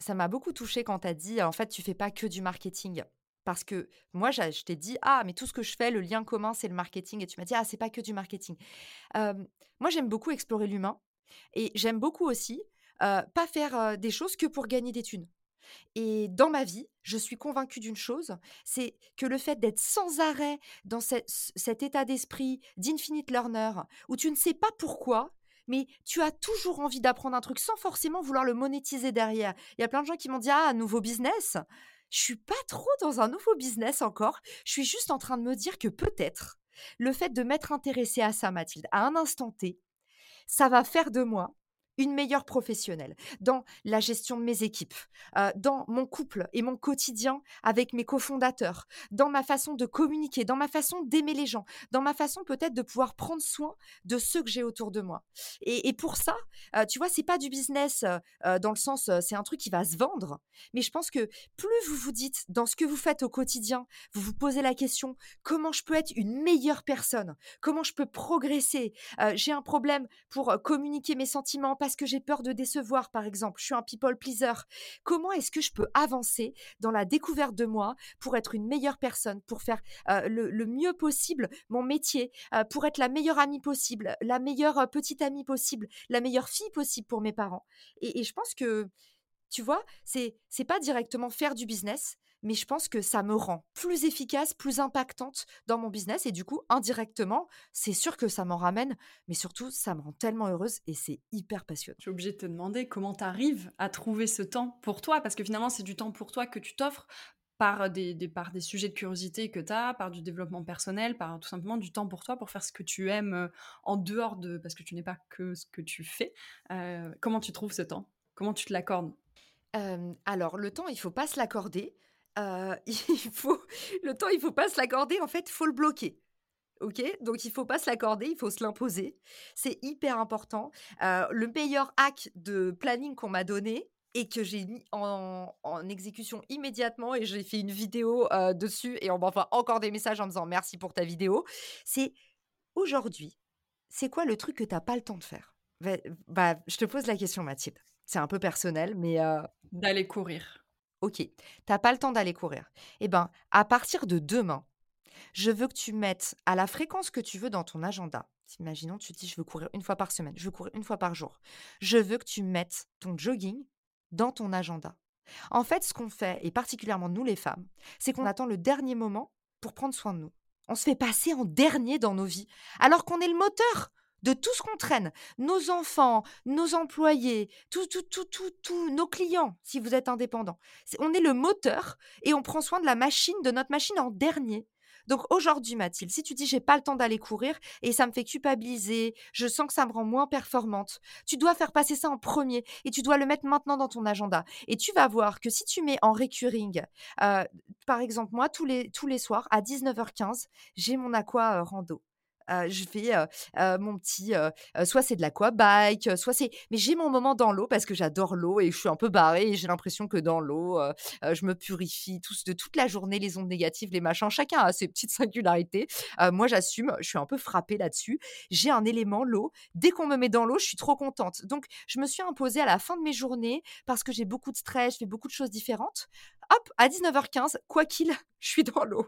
ça m'a beaucoup touchée quand tu as dit: «En fait, tu fais pas que du marketing». Parce que moi, je t'ai dit: «Ah, mais tout ce que je fais, le lien commun, c'est le marketing» et tu m'as dit: «Ah, c'est pas que du marketing». Moi, j'aime beaucoup explorer l'humain et j'aime beaucoup aussi, pas faire, des choses que pour gagner des thunes. Et dans ma vie, je suis convaincue d'une chose, c'est que le fait d'être sans arrêt dans cet état d'esprit d'infinite learner, où tu ne sais pas pourquoi, mais tu as toujours envie d'apprendre un truc sans forcément vouloir le monétiser derrière. Il y a plein de gens qui m'ont dit: «Ah, nouveau business». Je suis pas trop dans un nouveau business encore. Je suis juste en train de me dire que peut-être, le fait de m'être intéressée à ça, Mathilde, à un instant T, ça va faire de moi une meilleure professionnelle, dans la gestion de mes équipes, heu, dans mon couple et mon quotidien avec mes cofondateurs, dans ma façon de communiquer, dans ma façon d'aimer les gens, dans ma façon peut-être de pouvoir prendre soin de ceux que j'ai autour de moi et pour ça, heu, tu vois, c'est pas du business, heu, dans le sens, c'est un truc qui va se vendre, mais je pense que plus vous vous dites dans ce que vous faites au quotidien, vous vous posez la question: «Comment je peux être une meilleure personne? Comment je peux progresser? J'ai un problème pour, communiquer mes sentiments, parce que j'ai peur de décevoir, par exemple. Je suis un people pleaser. Comment est-ce que je peux avancer dans la découverte de moi pour être une meilleure personne, pour faire euh, le, mieux possible mon métier, euh, pour être la meilleure amie possible, la meilleure euh, petite amie possible, la meilleure fille possible pour mes parents? Et, et je pense que, tu vois, c'est c'est pas directement faire du business, mais je pense que ça me rend plus efficace, plus impactante dans mon business et du coup, indirectement, c'est sûr que ça m'en ramène, mais surtout, ça me rend tellement heureuse et c'est hyper passionnant. Je suis obligée de te demander comment tu arrives à trouver ce temps pour toi, parce que finalement, c'est du temps pour toi que tu t'offres par des, des, par des sujets de curiosité que tu as, par du développement personnel, par tout simplement du temps pour toi, pour faire ce que tu aimes euh, en dehors de... parce que tu n'es pas que ce que tu fais. Euh, comment tu trouves ce temps? Comment tu te l'accordes? Euh, alors, le temps, il faut pas se l'accorder. Heu, [laughs] il faut le temps, il faut pas se l'accorder, en fait, faut le bloquer. OK? Donc il faut pas se l'accorder, il faut se l'imposer. C'est hyper important. Heu, le meilleur hack de planning qu'on m'a donné et que j'ai mis en exécution immédiatement et j'ai fait une vidéo, heu, dessus et on m'envoie encore des messages en me disant: «Merci pour ta vidéo». C'est aujourd'hui, c'est quoi le truc que tu as pas le temps de faire? Va bah, je te pose la question Mathilde. C'est un peu personnel mais D'aller courir. OK, t'as pas le temps d'aller courir. Eh ben, à partir de demain, je veux que tu mettes à la fréquence que tu veux dans ton agenda. Imaginons, tu dis, je veux courir une fois par semaine, je veux courir une fois par jour. Je veux que tu mettes ton jogging dans ton agenda. En fait, ce qu'on fait, et particulièrement nous les femmes, c'est qu'on attend le dernier moment pour prendre soin de nous. On se fait passer en dernier dans nos vies, alors qu'on est le moteur de tout ce qu'on traîne, nos enfants, nos employés, tout, tout, tout, tout, tout, nos clients, si vous êtes indépendant. on est le moteur et on prend soin de la machine, de notre machine en dernier. Donc aujourd'hui, Mathilde, si tu dis j'ai pas le temps d'aller courir et ça me fait culpabiliser, je sens que ça me rend moins performante, tu dois faire passer ça en premier et tu dois le mettre maintenant dans ton agenda. Et tu vas voir que si tu mets en recurring, euh, par exemple, moi, tous les, tous les soirs à 19h15, j'ai mon aqua euh, rando je fais mon petit, soit c'est de l'aquabike, soit c'est, mais j'ai mon moment dans l'eau parce que j'adore l'eau et je suis un peu barrée et j'ai l'impression que dans l'eau, je me purifie tous de toute la journée, les ondes négatives, les machins. Chacun a ses petites [laughs] singularités. moi, j'assume, je suis un peu frappée là-dessus. J'ai un élément, l'eau. Dès qu'on me met dans l'eau, je suis trop contente. Donc, je me suis imposée à la fin de mes journées parce que j'ai beaucoup de stress, je fais beaucoup de choses différentes. Hop, à 19h15, quoi qu'il, [laughs] je suis dans l'eau.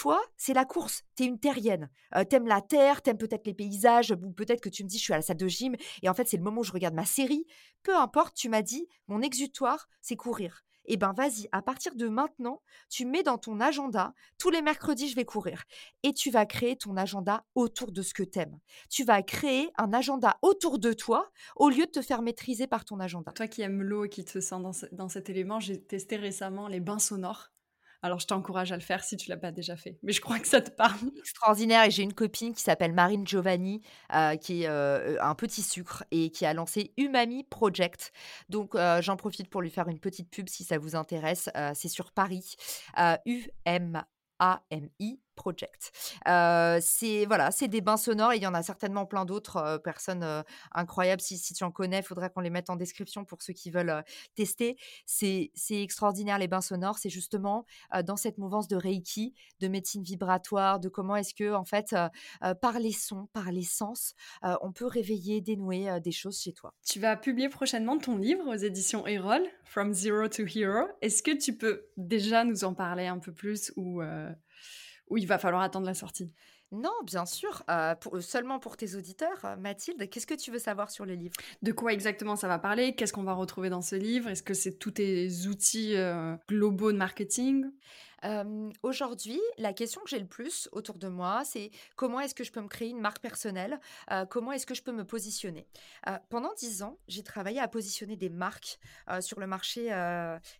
Toi, c'est la course. Tu es une terrienne. Euh, t'aimes la terre, t'aimes peut-être les paysages, ou peut-être que tu me dis, je suis à la salle de gym, et en fait, c'est le moment où je regarde ma série. Peu importe, tu m'as dit, mon exutoire, c'est courir. Eh ben, vas-y, à partir de maintenant, tu mets dans ton agenda, tous les mercredis, je vais courir. Et tu vas créer ton agenda autour de ce que t'aimes. Tu vas créer un agenda autour de toi au lieu de te faire maîtriser par ton agenda. Toi qui aimes l'eau et qui te sens dans, dans cet élément, j'ai testé récemment les bains sonores. Alors, je t'encourage à le faire si tu l'as pas déjà fait. Mais je crois que ça te parle. [laughs] Extraordinaire. Et j'ai une copine qui s'appelle Marine Giovanni, euh, qui est euh, un petit sucre et qui a lancé Umami Project. Donc, euh, j'en profite pour lui faire une petite pub si ça vous intéresse. c'est sur Paris. U-M-A-M-I Project. c'est voilà, c'est des bains sonores et il y en a certainement plein d'autres personnes incroyables. Si, tu en connais, faudrait qu'on les mette en description pour ceux qui veulent tester. C'est extraordinaire les bains sonores. C'est justement dans cette mouvance de Reiki, de médecine vibratoire, de comment est-ce que en fait par les sons, par les sens, on peut réveiller, dénouer des choses chez toi. Tu vas publier prochainement ton livre aux éditions Erol, From Zero to Hero. Est-ce que tu peux déjà nous en parler un peu plus ou ou il va falloir attendre la sortie. Non, bien sûr. Euh, pour, seulement pour tes auditeurs, euh, Mathilde, qu'est-ce que tu veux savoir sur le livre De quoi exactement ça va parler? Qu'est-ce qu'on va retrouver dans ce livre? Est-ce que c'est tous tes outils euh, globaux de marketing? Aujourd'hui, la question que j'ai le plus autour de moi, c'est comment est-ce que je peux me créer une marque personnelle? Comment est-ce que je peux me positionner? Pendant dix ans, j'ai travaillé à positionner des marques sur le marché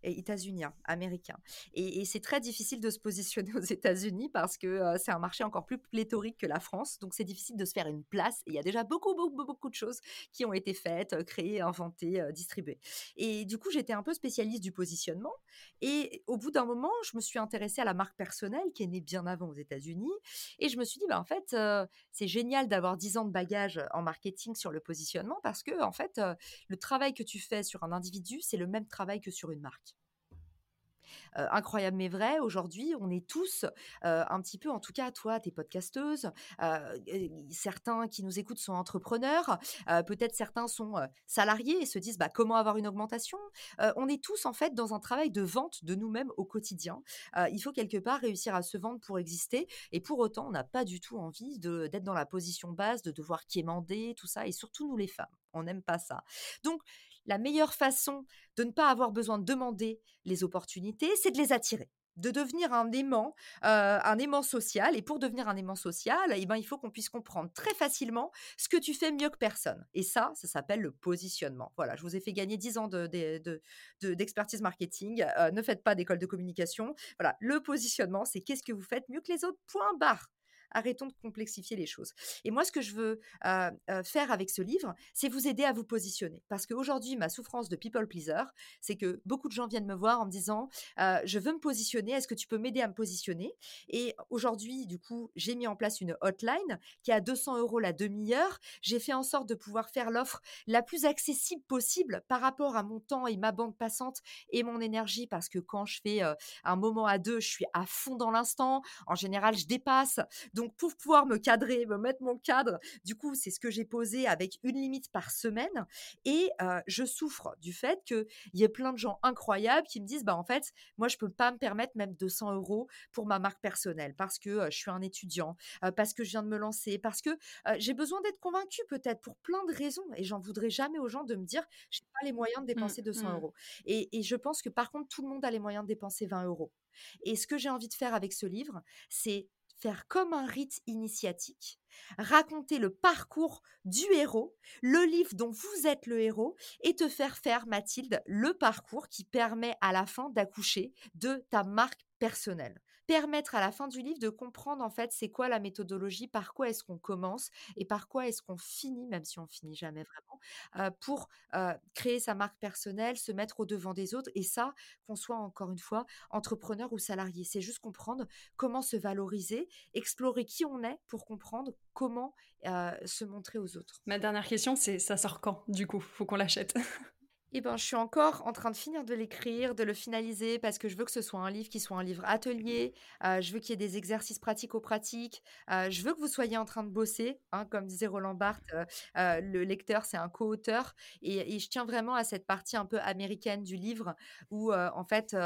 états-unien, américain. Et, c'est très difficile de se positionner [laughs] aux États-Unis parce que c'est un marché encore plus pléthorique que la France. Donc, c'est difficile de se faire une place. Il y a déjà beaucoup, beaucoup, beaucoup de choses qui ont été faites, créées, inventées, distribuées. Et du coup, j'étais un peu spécialiste du positionnement. Et au bout d'un moment, je me suis intéressée à la marque personnelle qui est née bien avant aux États-Unis. Et je me suis dit, bah, en fait, c'est génial d'avoir 10 ans de bagage en marketing sur le positionnement parce que, en fait, le travail que tu fais sur un individu, c'est le même travail que sur une marque. Incroyable mais vrai, aujourd'hui, on est tous un petit peu, en tout cas, toi, t'es podcasteuse, certains qui nous écoutent sont entrepreneurs, peut-être certains sont salariés et se disent bah, comment avoir une augmentation? on est tous, en fait, dans un travail de vente de nous-mêmes au quotidien. il faut quelque part réussir à se vendre pour exister et pour autant, on n'a pas du tout envie d'être dans la position basse, de devoir quémander, tout ça, et surtout nous les femmes. On n'aime pas ça. Donc, la meilleure façon de ne pas avoir besoin de demander les opportunités, c'est de les attirer de devenir un aimant, un aimant social. Et pour devenir un aimant social, eh ben, il faut qu'on puisse comprendre très facilement ce que tu fais mieux que personne. Et ça, ça s'appelle le positionnement. Voilà, je vous ai fait gagner 10 ans d'expertise de, marketing. Ne faites pas d'école de communication. Voilà, le positionnement, c'est qu'est-ce que vous faites mieux que les autres, point barre. Arrêtons de complexifier les choses. Et moi, ce que je veux faire avec ce livre, c'est vous aider à vous positionner. Parce qu'aujourd'hui, ma souffrance de people pleaser, c'est que beaucoup de gens viennent me voir en me disant Je veux me positionner, est-ce que tu peux m'aider à me positionner? Et aujourd'hui, du coup, j'ai mis en place une hotline qui est à 200 euros la demi-heure. J'ai fait en sorte de pouvoir faire l'offre la plus accessible possible par rapport à mon temps et ma bande passante et mon énergie. Parce que quand je fais un moment à deux, je suis à fond dans l'instant. En général, je dépasse. Pour pouvoir me cadrer, me mettre mon cadre, du coup, c'est ce que j'ai posé avec une limite par semaine. Et je souffre du fait qu'il y ait plein de gens incroyables qui me disent, bah, en fait, moi, je peux pas me permettre même 200 euros pour ma marque personnelle parce que je suis un étudiant, parce que je viens de me lancer, parce que j'ai besoin d'être convaincue peut-être pour plein de raisons. Et j'en voudrais jamais aux gens de me dire, j'ai pas les moyens de mmh, dépenser 200 mmh. euros. Et, et je pense que par contre, tout le monde a les moyens de dépenser 20 euros. Et ce que j'ai envie de faire avec ce livre, c'est faire comme un rite initiatique, raconter le parcours du héros, le livre dont vous êtes le héros, et te faire faire, Mathilde, le parcours qui permet à la fin d'accoucher de ta marque personnelle permettre à la fin du livre de comprendre en fait c'est quoi la méthodologie, par quoi est-ce qu'on commence et par quoi est-ce qu'on finit, même si on finit jamais vraiment, pour créer sa marque personnelle, se mettre au devant des autres et ça, qu'on soit encore une fois entrepreneur ou salarié, c'est juste comprendre comment se valoriser, explorer qui on est pour comprendre comment se montrer aux autres. Ma dernière question, c'est ça sort quand du coup? Faut qu'on l'achète [laughs] Eh ben, je suis encore en train de finir de l'écrire, de le finaliser parce que je veux que ce soit un livre qui soit un livre atelier. Euh, je veux qu'il y ait des exercices pratico-pratiques. Euh, je veux que vous soyez en train de bosser. hein, comme disait Roland Barthes, euh, le lecteur, c'est un co-auteur. Et, je tiens vraiment à cette partie un peu américaine du livre où, en fait,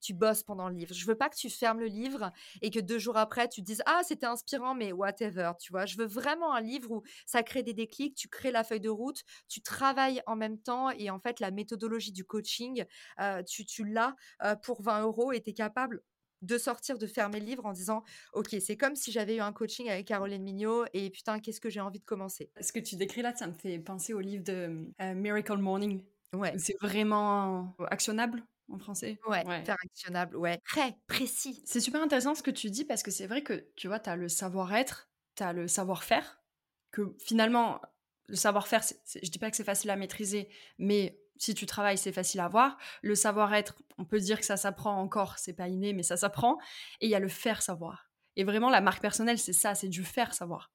tu bosses pendant le livre. Je veux pas que tu fermes le livre et que deux jours après, tu te dises Ah, c'était inspirant, mais whatever. Tu vois, je veux vraiment un livre où ça crée des déclics, tu crées la feuille de route, tu travailles en même temps et en fait, la méthodologie du coaching, euh, tu, tu l'as euh, pour 20 euros et tu es capable de sortir, de fermer le livre en disant Ok, c'est comme si j'avais eu un coaching avec Caroline Mignot et putain, qu'est-ce que j'ai envie de commencer? Ce que tu décris là, ça me fait penser au livre de euh, Miracle Morning. Ouais. C'est vraiment actionnable en français? Ouais, faire actionnable, ouais. Très précis. C'est super intéressant ce que tu dis parce que c'est vrai que tu vois, tu as le savoir-être, tu as le savoir-faire, que finalement, le savoir-faire, je dis pas que c'est facile à maîtriser, mais si tu travailles, c'est facile à voir. Le savoir-être, on peut dire que ça s'apprend encore, c'est pas inné, mais ça s'apprend. Et il y a le faire savoir. Et vraiment, la marque personnelle, c'est ça, c'est du faire savoir.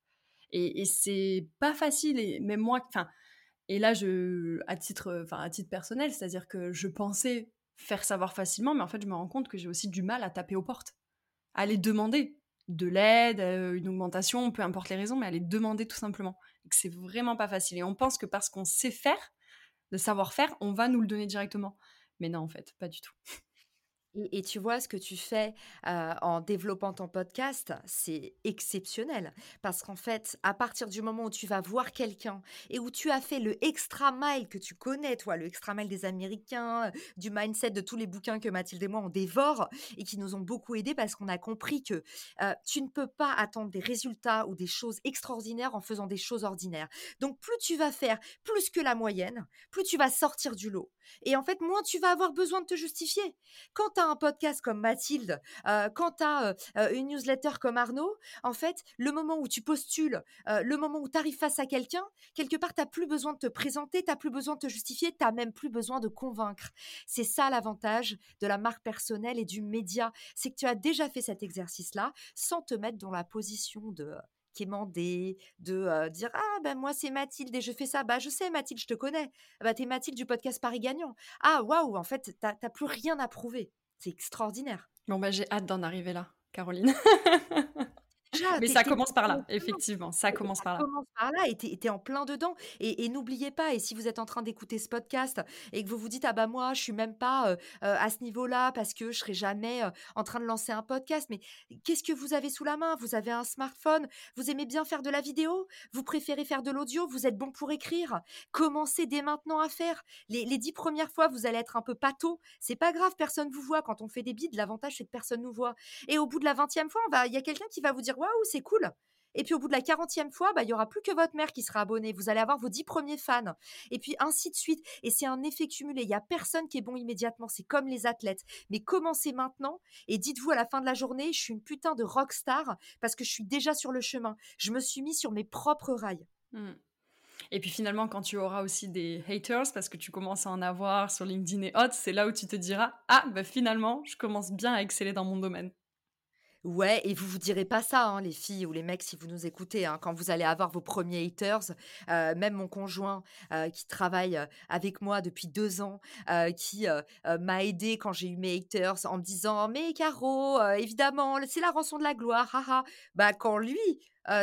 Et, c'est pas facile, et même moi, enfin, et là, je, à titre, à titre personnel, c'est-à-dire que je pensais faire savoir facilement, mais en fait, je me rends compte que j'ai aussi du mal à taper aux portes, à aller demander de l'aide, une augmentation, peu importe les raisons, mais à les demander tout simplement. Et que c'est vraiment pas facile. Et on pense que parce qu'on sait faire, de savoir-faire, on va nous le donner directement. Mais non, en fait, pas du tout. Et, tu vois, ce que tu fais en développant ton podcast, c'est exceptionnel. Parce qu'en fait, à partir du moment où tu vas voir quelqu'un et où tu as fait le extra mile que tu connais, toi, le extra mile des Américains, du mindset de tous les bouquins que Mathilde et moi, on dévore et qui nous ont beaucoup aidés parce qu'on a compris que tu ne peux pas attendre des résultats ou des choses extraordinaires en faisant des choses ordinaires. Donc, plus tu vas faire plus que la moyenne, plus tu vas sortir du lot. Et en fait, moins tu vas avoir besoin de te justifier. Quand tu as un podcast comme Mathilde, euh, quand tu as euh, une newsletter comme Arnaud, en fait, le moment où tu postules, euh, le moment où tu arrives face à quelqu'un, quelque part, tu plus besoin de te présenter, tu plus besoin de te justifier, tu même plus besoin de convaincre. C'est ça l'avantage de la marque personnelle et du média. C'est que tu as déjà fait cet exercice-là sans te mettre dans la position de quémander, de dire ah ben moi c'est Mathilde et je fais ça, bah je sais Mathilde, je te connais, bah t'es Mathilde du podcast Paris Gagnant. Ah waouh, en fait t'as plus rien à prouver, c'est extraordinaire. Bon bah j'ai hâte d'en arriver là, Caroline. [laughs] Mais ça commence par là, effectivement. Ça commence par là. Ça commence par là et t'es en plein dedans. Et, et n'oubliez pas, et si vous êtes en train d'écouter ce podcast et que vous vous dites, ah bah moi, je suis même pas euh, euh, à ce niveau-là parce que je serai jamais euh, en train de lancer un podcast, mais qu'est-ce que vous avez sous la main? Vous avez un smartphone? Vous aimez bien faire de la vidéo? Vous préférez faire de l'audio? Vous êtes bon pour écrire? Commencez dès maintenant à faire. Les, les dix premières fois, vous allez être un peu pâteau. C'est pas grave, personne vous voit. Quand on fait des bides, l'avantage, c'est que personne nous voit. Et au bout de la vingtième fois, il y a quelqu'un qui va vous dire, waouh, c'est cool. Et puis au bout de la 40e fois, bah, il y aura plus que votre mère qui sera abonnée. Vous allez avoir vos 10 premiers fans. Et puis ainsi de suite. Et c'est un effet cumulé. Il y a personne qui est bon immédiatement. C'est comme les athlètes. Mais commencez maintenant et dites-vous à la fin de la journée, je suis une putain de rockstar parce que je suis déjà sur le chemin. Je me suis mis sur mes propres rails. Mmh. Et puis finalement, quand tu auras aussi des haters, parce que tu commences à en avoir sur LinkedIn et autres, c'est là où tu te diras, ah, bah finalement, je commence bien à exceller dans mon domaine. Ouais, et vous vous direz pas ça, hein, les filles ou les mecs, si vous nous écoutez, hein, quand vous allez avoir vos premiers haters. Euh, même mon conjoint euh, qui travaille euh, avec moi depuis deux ans, qui m'a aidé quand j'ai eu mes haters en me disant mais Caro, évidemment, c'est la rançon de la gloire, haha. Bah quand lui,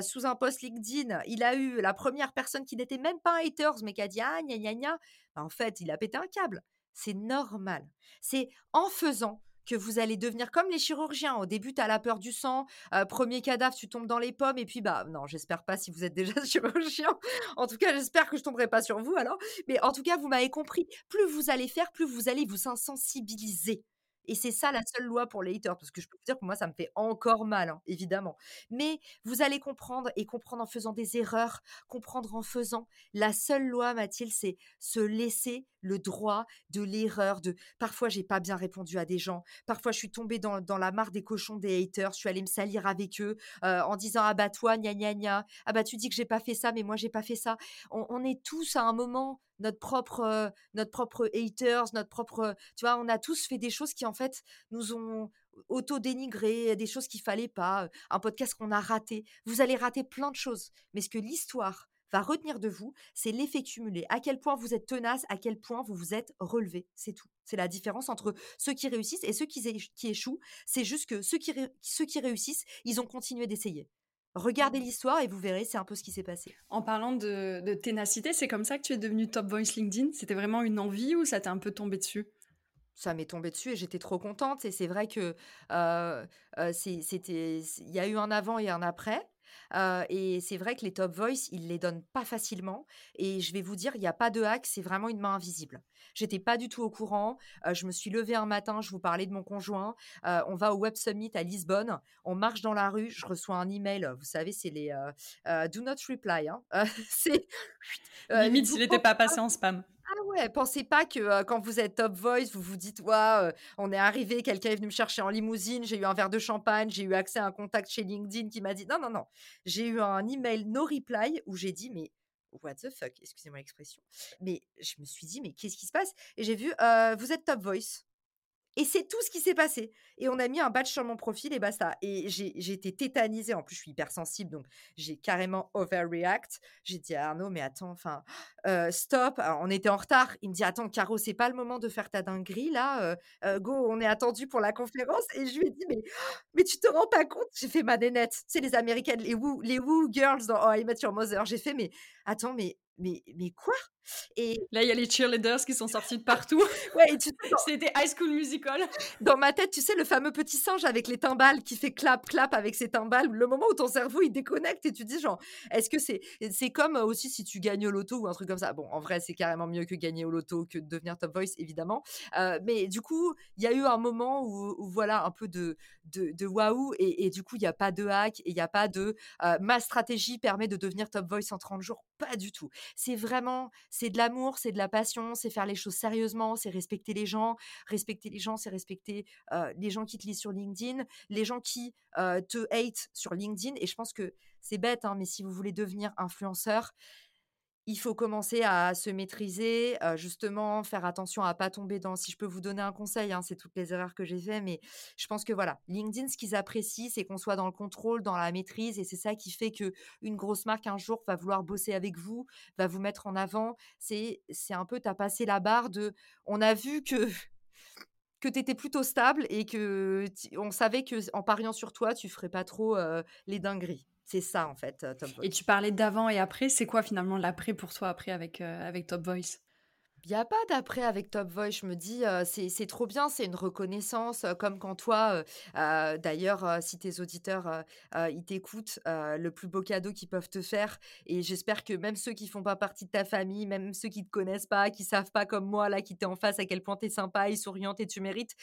sous un post LinkedIn, il a eu la première personne qui n'était même pas un haters, mais qui a dit ah gna gna gna, bah, en fait, il a pété un câble. C'est normal. C'est en faisant que vous allez devenir comme les chirurgiens. Au début, tu as la peur du sang. Euh, premier cadavre, tu tombes dans les pommes. Et puis, bah, non, j'espère pas si vous êtes déjà [laughs] chirurgien. En tout cas, j'espère que je tomberai pas sur vous alors. Mais en tout cas, vous m'avez compris. Plus vous allez faire, plus vous allez vous insensibiliser. Et c'est ça la seule loi pour les haters, parce que je peux vous dire que moi, ça me fait encore mal, hein, évidemment. Mais vous allez comprendre et comprendre en faisant des erreurs, comprendre en faisant. La seule loi, Mathilde, c'est se laisser le droit de l'erreur. De parfois, j'ai pas bien répondu à des gens. Parfois, je suis tombée dans, la mare des cochons des haters. Je suis allée me salir avec eux euh, en disant ah bah toi, gna gna gna. Ah bah tu dis que j'ai pas fait ça, mais moi j'ai pas fait ça. On, est tous à un moment notre propre notre propre haters, notre propre. Tu vois, on a tous fait des choses qui en fait nous ont auto-dénigré, des choses qu'il fallait pas, un podcast qu'on a raté. Vous allez rater plein de choses, mais ce que l'histoire va retenir de vous, c'est l'effet cumulé. À quel point vous êtes tenace, à quel point vous vous êtes relevé. C'est tout. C'est la différence entre ceux qui réussissent et ceux qui, échouent. C'est juste que ceux qui réussissent, ils ont continué d'essayer. Regardez mmh. l'histoire et vous verrez, c'est un peu ce qui s'est passé. En parlant de, ténacité, c'est comme ça que tu es devenu Top Voice LinkedIn? C'était vraiment une envie ou ça t'est un peu tombé dessus? Ça m'est tombé dessus et j'étais trop contente. Et c'est vrai que euh, euh, c'était, il y a eu un avant et un après et c'est vrai que les top voice, ils les donnent pas facilement. Et je vais vous dire, il n'y a pas de hack, c'est vraiment une main invisible. J'étais pas du tout au courant. je me suis levée un matin, je vous parlais de mon conjoint. on va au Web Summit à Lisbonne. On marche dans la rue, je reçois un email. Vous savez, c'est les do not reply. Hein. [laughs] c'est limite s'il n'était pas passé en spam. Ah ouais, pensez pas que quand vous êtes top voice, vous vous dites ouais, on est arrivé, quelqu'un est venu me chercher en limousine, j'ai eu un verre de champagne, j'ai eu accès à un contact chez LinkedIn qui m'a dit non non non, j'ai eu un email no reply où j'ai dit mais what the fuck, excusez-moi l'expression. Mais je me suis dit mais qu'est-ce qui se passe? Et j'ai vu vous êtes top voice. Et c'est tout ce qui s'est passé. Et on a mis un badge sur mon profil et basta. Et j'ai été tétanisée. En plus, je suis hypersensible, donc j'ai carrément overreact. J'ai dit à Arnaud, mais attends, enfin, euh, stop. on était en retard. Il me dit, attends, Caro, c'est pas le moment de faire ta dinguerie, là. Euh, euh, go, on est attendu pour la conférence. Et je lui ai dit, mais, mais tu te rends pas compte? J'ai fait ma nénette. C'est les américaines, les Woo, les Woo Girls dans Oh, I Met Your Mother. J'ai fait, mais attends, mais mais, mais quoi? Et là, il y a les cheerleaders qui sont sortis de partout. [laughs] ouais, c'était High School Musical. Dans ma tête, tu sais, le fameux petit singe avec les timbales qui fait clap, clap avec ses timbales. Le moment où ton cerveau il déconnecte et tu dis genre, est-ce que c'est c'est comme aussi si tu gagnes au loto ou un truc comme ça. Bon, en vrai, c'est carrément mieux que gagner au loto que de devenir Top Voice, évidemment. Euh, mais du coup, il y a eu un moment où, voilà un peu de de, de waouh et, et, du coup, il n'y a pas de hack et il n'y a pas de euh, ma stratégie permet de devenir Top Voice en 30 jours. Pas du tout c'est vraiment, c'est de l'amour, c'est de la passion, c'est faire les choses sérieusement, c'est respecter les gens. Respecter les gens, c'est respecter les gens qui te lisent sur LinkedIn, les gens qui te hate sur LinkedIn. Et je pense que c'est bête, hein, mais si vous voulez devenir influenceur, il faut commencer à se maîtriser, justement, faire attention à pas tomber dans. Si je peux vous donner un conseil, hein, c'est toutes les erreurs que j'ai fait, mais je pense que voilà, LinkedIn, ce qu'ils apprécient, c'est qu'on soit dans le contrôle, dans la maîtrise, et c'est ça qui fait que une grosse marque un jour va vouloir bosser avec vous, va vous mettre en avant. C'est c'est un peu t'as passé la barre de. On a vu que que tu étais plutôt stable et que on savait que en pariant sur toi, tu ferais pas trop les dingueries. C'est ça, en fait, euh, Top Voice. Et tu parlais d'avant et après. C'est quoi, finalement, l'après pour toi, après, avec, euh, avec Top Voice? Il n'y a pas d'après avec Top Voice. Je me dis, euh, c'est trop bien, c'est une reconnaissance, comme quand toi, d'ailleurs, si tes auditeurs, ils t'écoutent, le plus beau cadeau qu'ils peuvent te faire, et j'espère que même ceux qui font pas partie de ta famille, même ceux qui te connaissent pas, qui savent pas comme moi, là, qui t'es en face, à quel point tu es sympa et souriante et tu mérites,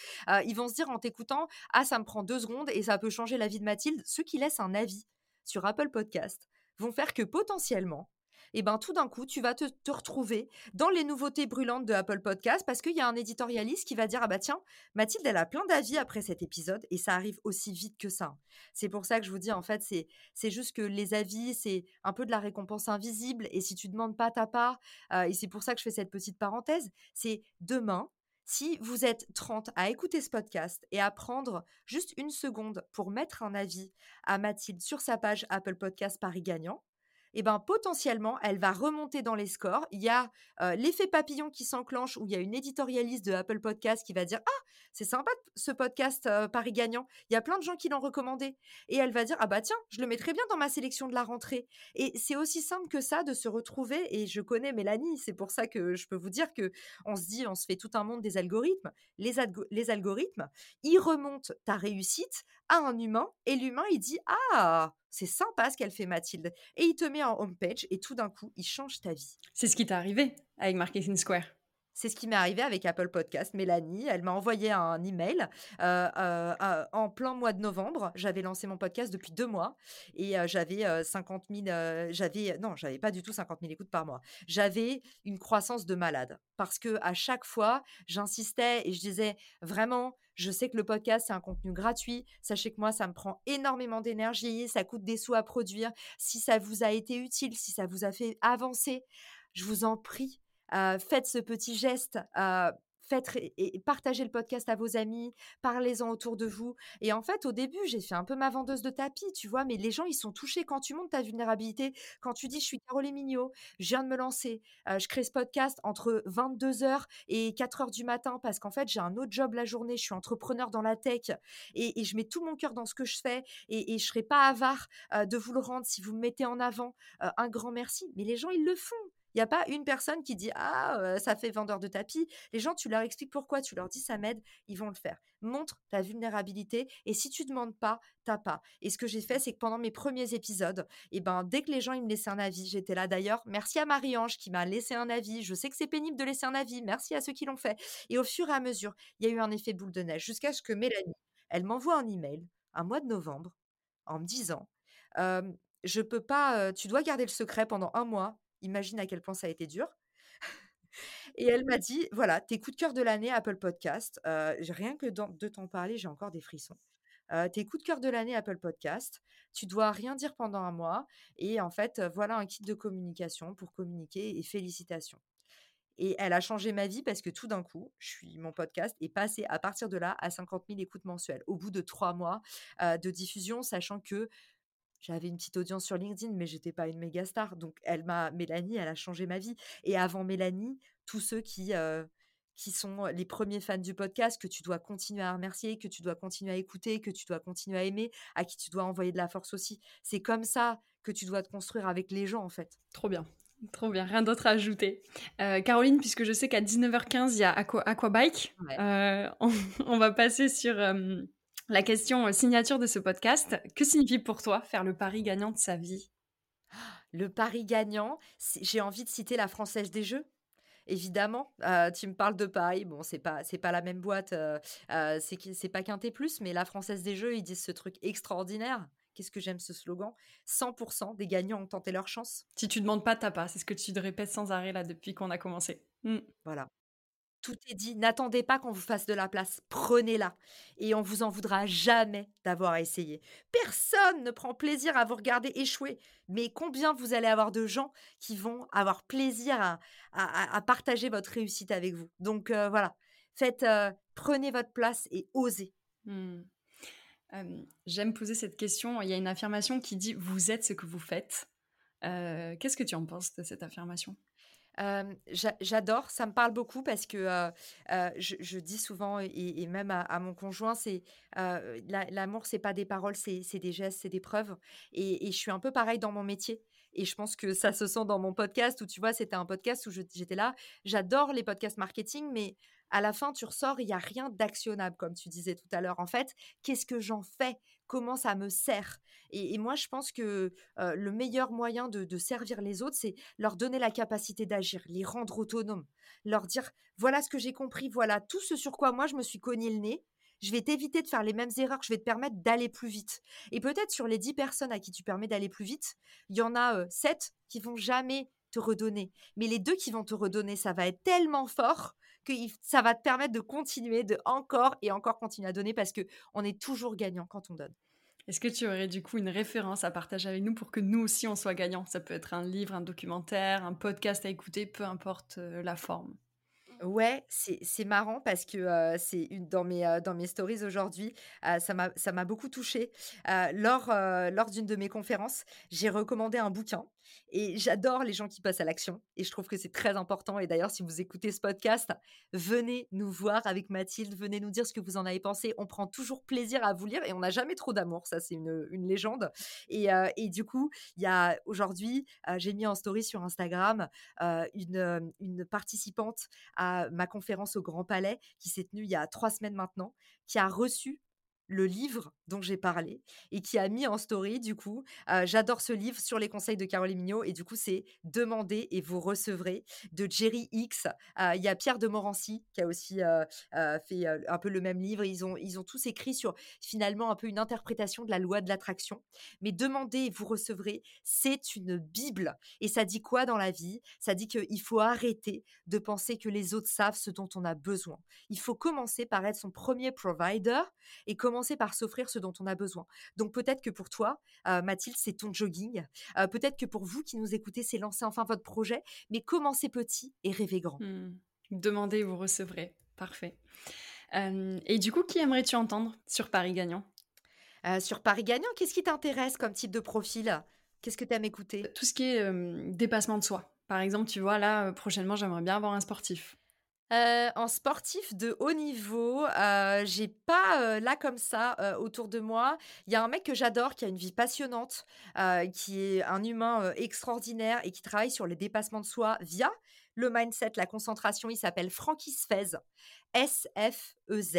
ils vont se dire en t'écoutant, ah, ça me prend deux secondes et ça peut changer la vie de Mathilde. Ceux qui laissent un avis sur Apple Podcast vont faire que potentiellement, et eh ben tout d'un coup, tu vas te, retrouver dans les nouveautés brûlantes de Apple Podcast parce qu'il y a un éditorialiste qui va dire ah bah tiens, Mathilde elle a plein d'avis après cet épisode et ça arrive aussi vite que ça. C'est pour ça que je vous dis en fait c'est c'est juste que les avis c'est un peu de la récompense invisible et si tu demandes pas ta part euh, et c'est pour ça que je fais cette petite parenthèse, c'est demain si vous êtes 30 à écouter ce podcast et à prendre juste une seconde pour mettre un avis à Mathilde sur sa page Apple Podcast Paris Gagnant, et ben potentiellement, elle va remonter dans les scores. Il y a l'effet papillon qui s'enclenche où il y a une éditorialiste de Apple Podcast qui va dire Ah, c'est sympa ce podcast Paris Gagnant. Il y a plein de gens qui l'ont recommandé. Et elle va dire Ah bah tiens, je le mettrai bien dans ma sélection de la rentrée. Et c'est aussi simple que ça de se retrouver. Et je connais Mélanie, c'est pour ça que je peux vous dire que on se dit, on se fait tout un monde des algorithmes. Les, les algorithmes, ils remontent ta réussite à un humain et l'humain, il dit Ah, c'est sympa ce qu'elle fait Mathilde. Et il te met en homepage et tout d'un coup, il change ta vie. C'est ce qui t'est arrivé avec Marketing Square. C'est ce qui m'est arrivé avec Apple Podcast. Mélanie, elle m'a envoyé un email euh, euh, euh, en plein mois de novembre. J'avais lancé mon podcast depuis deux mois et j'avais 50 000. j'avais non, j'avais pas du tout 50 000 écoutes par mois. J'avais une croissance de malade parce que à chaque fois, j'insistais et je disais vraiment. Je sais que le podcast, c'est un contenu gratuit. Sachez que moi, ça me prend énormément d'énergie. Ça coûte des sous à produire. Si ça vous a été utile, si ça vous a fait avancer, je vous en prie, faites ce petit geste. Faites et partagez le podcast à vos amis, parlez-en autour de vous. Et en fait, au début, j'ai fait un peu ma vendeuse de tapis, tu vois, mais les gens, ils sont touchés quand tu montes ta vulnérabilité, quand tu dis, je suis Caroline Mignot, je viens de me lancer, je crée ce podcast entre 22h et 4h du matin parce qu'en fait, j'ai un autre job la journée, je suis entrepreneur dans la tech et, je mets tout mon cœur dans ce que je fais et, et je serai pas avare de vous le rendre si vous me mettez en avant. un grand merci. Mais les gens, ils le font. Il n'y a pas une personne qui dit Ah, ça fait vendeur de tapis. Les gens, tu leur expliques pourquoi, tu leur dis ça m'aide, ils vont le faire. Montre ta vulnérabilité et si tu demandes pas, t'as pas. Et ce que j'ai fait, c'est que pendant mes premiers épisodes, eh ben, dès que les gens me laissaient un avis, j'étais là d'ailleurs. Merci à Marie-Ange qui m'a laissé un avis. Je sais que c'est pénible de laisser un avis. Merci à ceux qui l'ont fait. Et au fur et à mesure, il y a eu un effet boule de neige jusqu'à ce que Mélanie, elle m'envoie un email un mois de novembre en me disant je peux pas, tu dois garder le secret pendant un mois Imagine à quel point ça a été dur. [laughs] Et elle m'a dit, voilà, tes coups de cœur de l'année Apple Podcast. rien que de t'en parler, j'ai encore des frissons. tes coups de cœur de l'année Apple Podcast. Tu dois rien dire pendant un mois. Et en fait, voilà un kit de communication pour communiquer et félicitations. Et elle a changé ma vie parce que tout d'un coup, je suis, mon podcast est passé à partir de là à 50 000 écoutes mensuelles au bout de trois mois de diffusion, sachant que j'avais une petite audience sur LinkedIn, mais j'étais pas une méga star. Donc, elle m'a, Mélanie, elle a changé ma vie. Et avant Mélanie, tous ceux qui, qui sont les premiers fans du podcast, que tu dois continuer à remercier, que tu dois continuer à écouter, que tu dois continuer à aimer, à qui tu dois envoyer de la force aussi. C'est comme ça que tu dois te construire avec les gens, en fait. Trop bien. Trop bien, rien d'autre à ajouter. Caroline, puisque je sais qu'à 19h15, il y a Aquabike, [laughs] on, on, va passer sur la question euh, signature de ce podcast, que signifie pour toi faire le pari gagnant de sa vie? Le pari gagnant, j'ai envie de citer la Française des Jeux. Évidemment, euh, tu me parles de Paris. Bon, c'est pas c'est pas la même boîte, euh, c'est c'est pas Quintet Plus, mais la Française des Jeux, ils disent ce truc extraordinaire. Qu'est-ce que j'aime ce slogan? 100% des gagnants ont tenté leur chance. Si tu demandes pas, t'as pas. C'est ce que tu te répètes sans arrêt là depuis qu'on a commencé. Mmh. Voilà tout est dit. N'attendez pas qu'on vous fasse de la place. Prenez-la. Et on vous en voudra jamais d'avoir essayé. Personne ne prend plaisir à vous regarder échouer. Mais combien vous allez avoir de gens qui vont avoir plaisir à, partager votre réussite avec vous. Donc euh, voilà. Faites, euh, prenez votre place et osez. Mmh. J'aime poser cette question. Il y a une affirmation qui dit Vous êtes ce que vous faites. Euh, qu'est-ce que tu en penses de cette affirmation? J'adore, ça me parle beaucoup parce que je, dis souvent et, même à, mon conjoint, c'est l'amour, c'est pas des paroles, c'est des gestes, c'est des preuves. Et, je suis un peu pareil dans mon métier. Et je pense que ça se sent dans mon podcast où tu vois, c'était un podcast où j'étais là. J'adore les podcasts marketing, mais à la fin, tu ressors, il n'y a rien d'actionnable, comme tu disais tout à l'heure. En fait, qu'est-ce que j'en fais? Comment ça me sert? Et, moi, je pense que le meilleur moyen de, servir les autres, c'est leur donner la capacité d'agir, les rendre autonomes, leur dire, voilà ce que j'ai compris, voilà tout ce sur quoi moi, je me suis cogné le nez. Je vais t'éviter de faire les mêmes erreurs, je vais te permettre d'aller plus vite. Et peut-être sur les 10 personnes à qui tu permets d'aller plus vite, il y en a 7 qui vont jamais te redonner. Mais les deux qui vont te redonner, ça va être tellement fort que ça va te permettre de continuer, de encore et encore continuer à donner parce que on est toujours gagnant quand on donne. Est-ce que tu aurais du coup une référence à partager avec nous pour que nous aussi on soit gagnants? Ça peut être un livre, un documentaire, un podcast à écouter, peu importe euh, la forme. Ouais, c'est marrant parce que c'est une dans mes dans mes stories aujourd'hui, ça m'a ça m'a beaucoup touchée. lors lors d'une de mes conférences, j'ai recommandé un bouquin et j'adore les gens qui passent à l'action et je trouve que c'est très important. Et d'ailleurs, si vous écoutez ce podcast, venez nous voir avec Mathilde, venez nous dire ce que vous en avez pensé. On prend toujours plaisir à vous lire et on n'a jamais trop d'amour, ça c'est une, une légende. Et, et du coup, il y a aujourd'hui, j'ai mis en story sur Instagram une, une participante à ma conférence au Grand Palais qui s'est tenue il y a trois semaines maintenant, qui a reçu le livre dont j'ai parlé et qui a mis en story du coup, j'adore ce livre sur les conseils de Caroline Mignot et du coup c'est «Demandez et vous recevrez» de Jerry X. il y a Pierre de Morancy qui a aussi, fait, un peu le même livre. Ils ont ils ont tous écrit sur finalement un peu une interprétation de la loi de l'attraction. Mais «Demandez et vous recevrez», c'est une bible et ça dit quoi dans la vie? Ça dit qu'il faut arrêter de penser que les autres savent ce dont on a besoin. Il faut commencer par être son premier provider et commencer par s'offrir ce dont on a besoin. Donc peut-être que pour toi, Mathilde, c'est ton jogging. peut-être que pour vous qui nous écoutez, c'est lancer enfin votre projet. Mais commencez petit et rêvez grand? Mmh. Demandez, vous recevrez. Parfait. et du coup, qui aimerais-tu entendre sur Paris Gagnant Sur Paris Gagnant, qu'est-ce qui t'intéresse comme type de profil? Qu'est-ce que tu aimes écouter? Tout ce qui est dépassement de soi. Par exemple, tu vois, là, prochainement, j'aimerais bien avoir un sportif. Euh, en sportif de haut niveau, euh, j'ai pas euh, là comme ça autour de moi. Il y a un mec que j'adore qui a une vie passionnante, qui est un humain extraordinaire et qui travaille sur les dépassements de soi via le mindset, la concentration. Il s'appelle Frankie Sfez, S-F-E-Z.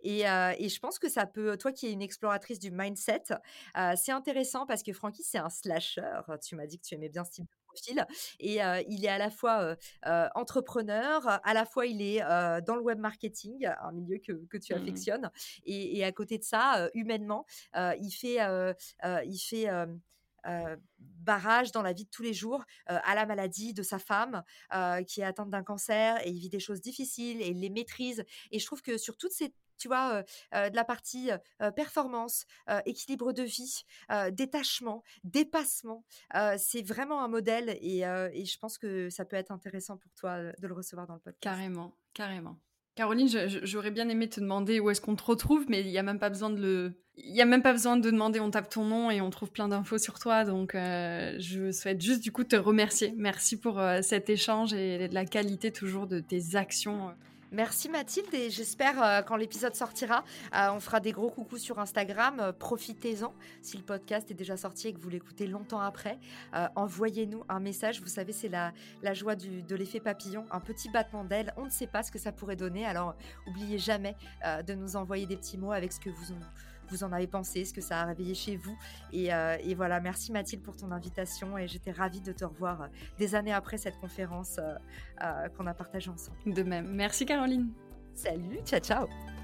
Et, et, je pense que ça peut, toi qui es une exploratrice du mindset, c'est intéressant parce que Frankie, c'est un slasher. Tu m'as dit que tu aimais bien ce type et il est à la fois entrepreneur, à la fois il est dans le web marketing, un milieu que, tu mmh affectionnes. Et, à côté de ça, humainement, il fait, il fait barrage dans la vie de tous les jours à la maladie de sa femme qui est atteinte d'un cancer et il vit des choses difficiles et il les maîtrise. Et je trouve que sur toutes ces tu vois, de la partie performance, équilibre de vie, détachement, dépassement. c'est vraiment un modèle et, je pense que ça peut être intéressant pour toi de le recevoir dans le podcast. Carrément, carrément. Caroline, j'aurais bien aimé te demander où est-ce qu'on te retrouve, mais il n'y a même pas besoin de le, il y a même pas besoin de demander. On tape ton nom et on trouve plein d'infos sur toi. Donc, je souhaite juste du coup te remercier. Merci pour cet échange et la qualité toujours de tes actions. Merci Mathilde et j'espère euh, quand l'épisode sortira, euh, on fera des gros coucous sur Instagram. Euh, profitez-en si le podcast est déjà sorti et que vous l'écoutez longtemps après. Envoyez-nous un message. Vous savez, c'est la, la joie du, de l'effet papillon, un petit battement d'aile. On ne sait pas ce que ça pourrait donner. Alors, oubliez jamais de nous envoyer des petits mots avec ce que vous vous en avez pensé, ce que ça a réveillé chez vous. Et, et voilà, merci Mathilde pour ton invitation et j'étais ravie de te revoir des années après cette conférence qu'on a partagée ensemble. De même. Merci Caroline. Salut, ciao ciao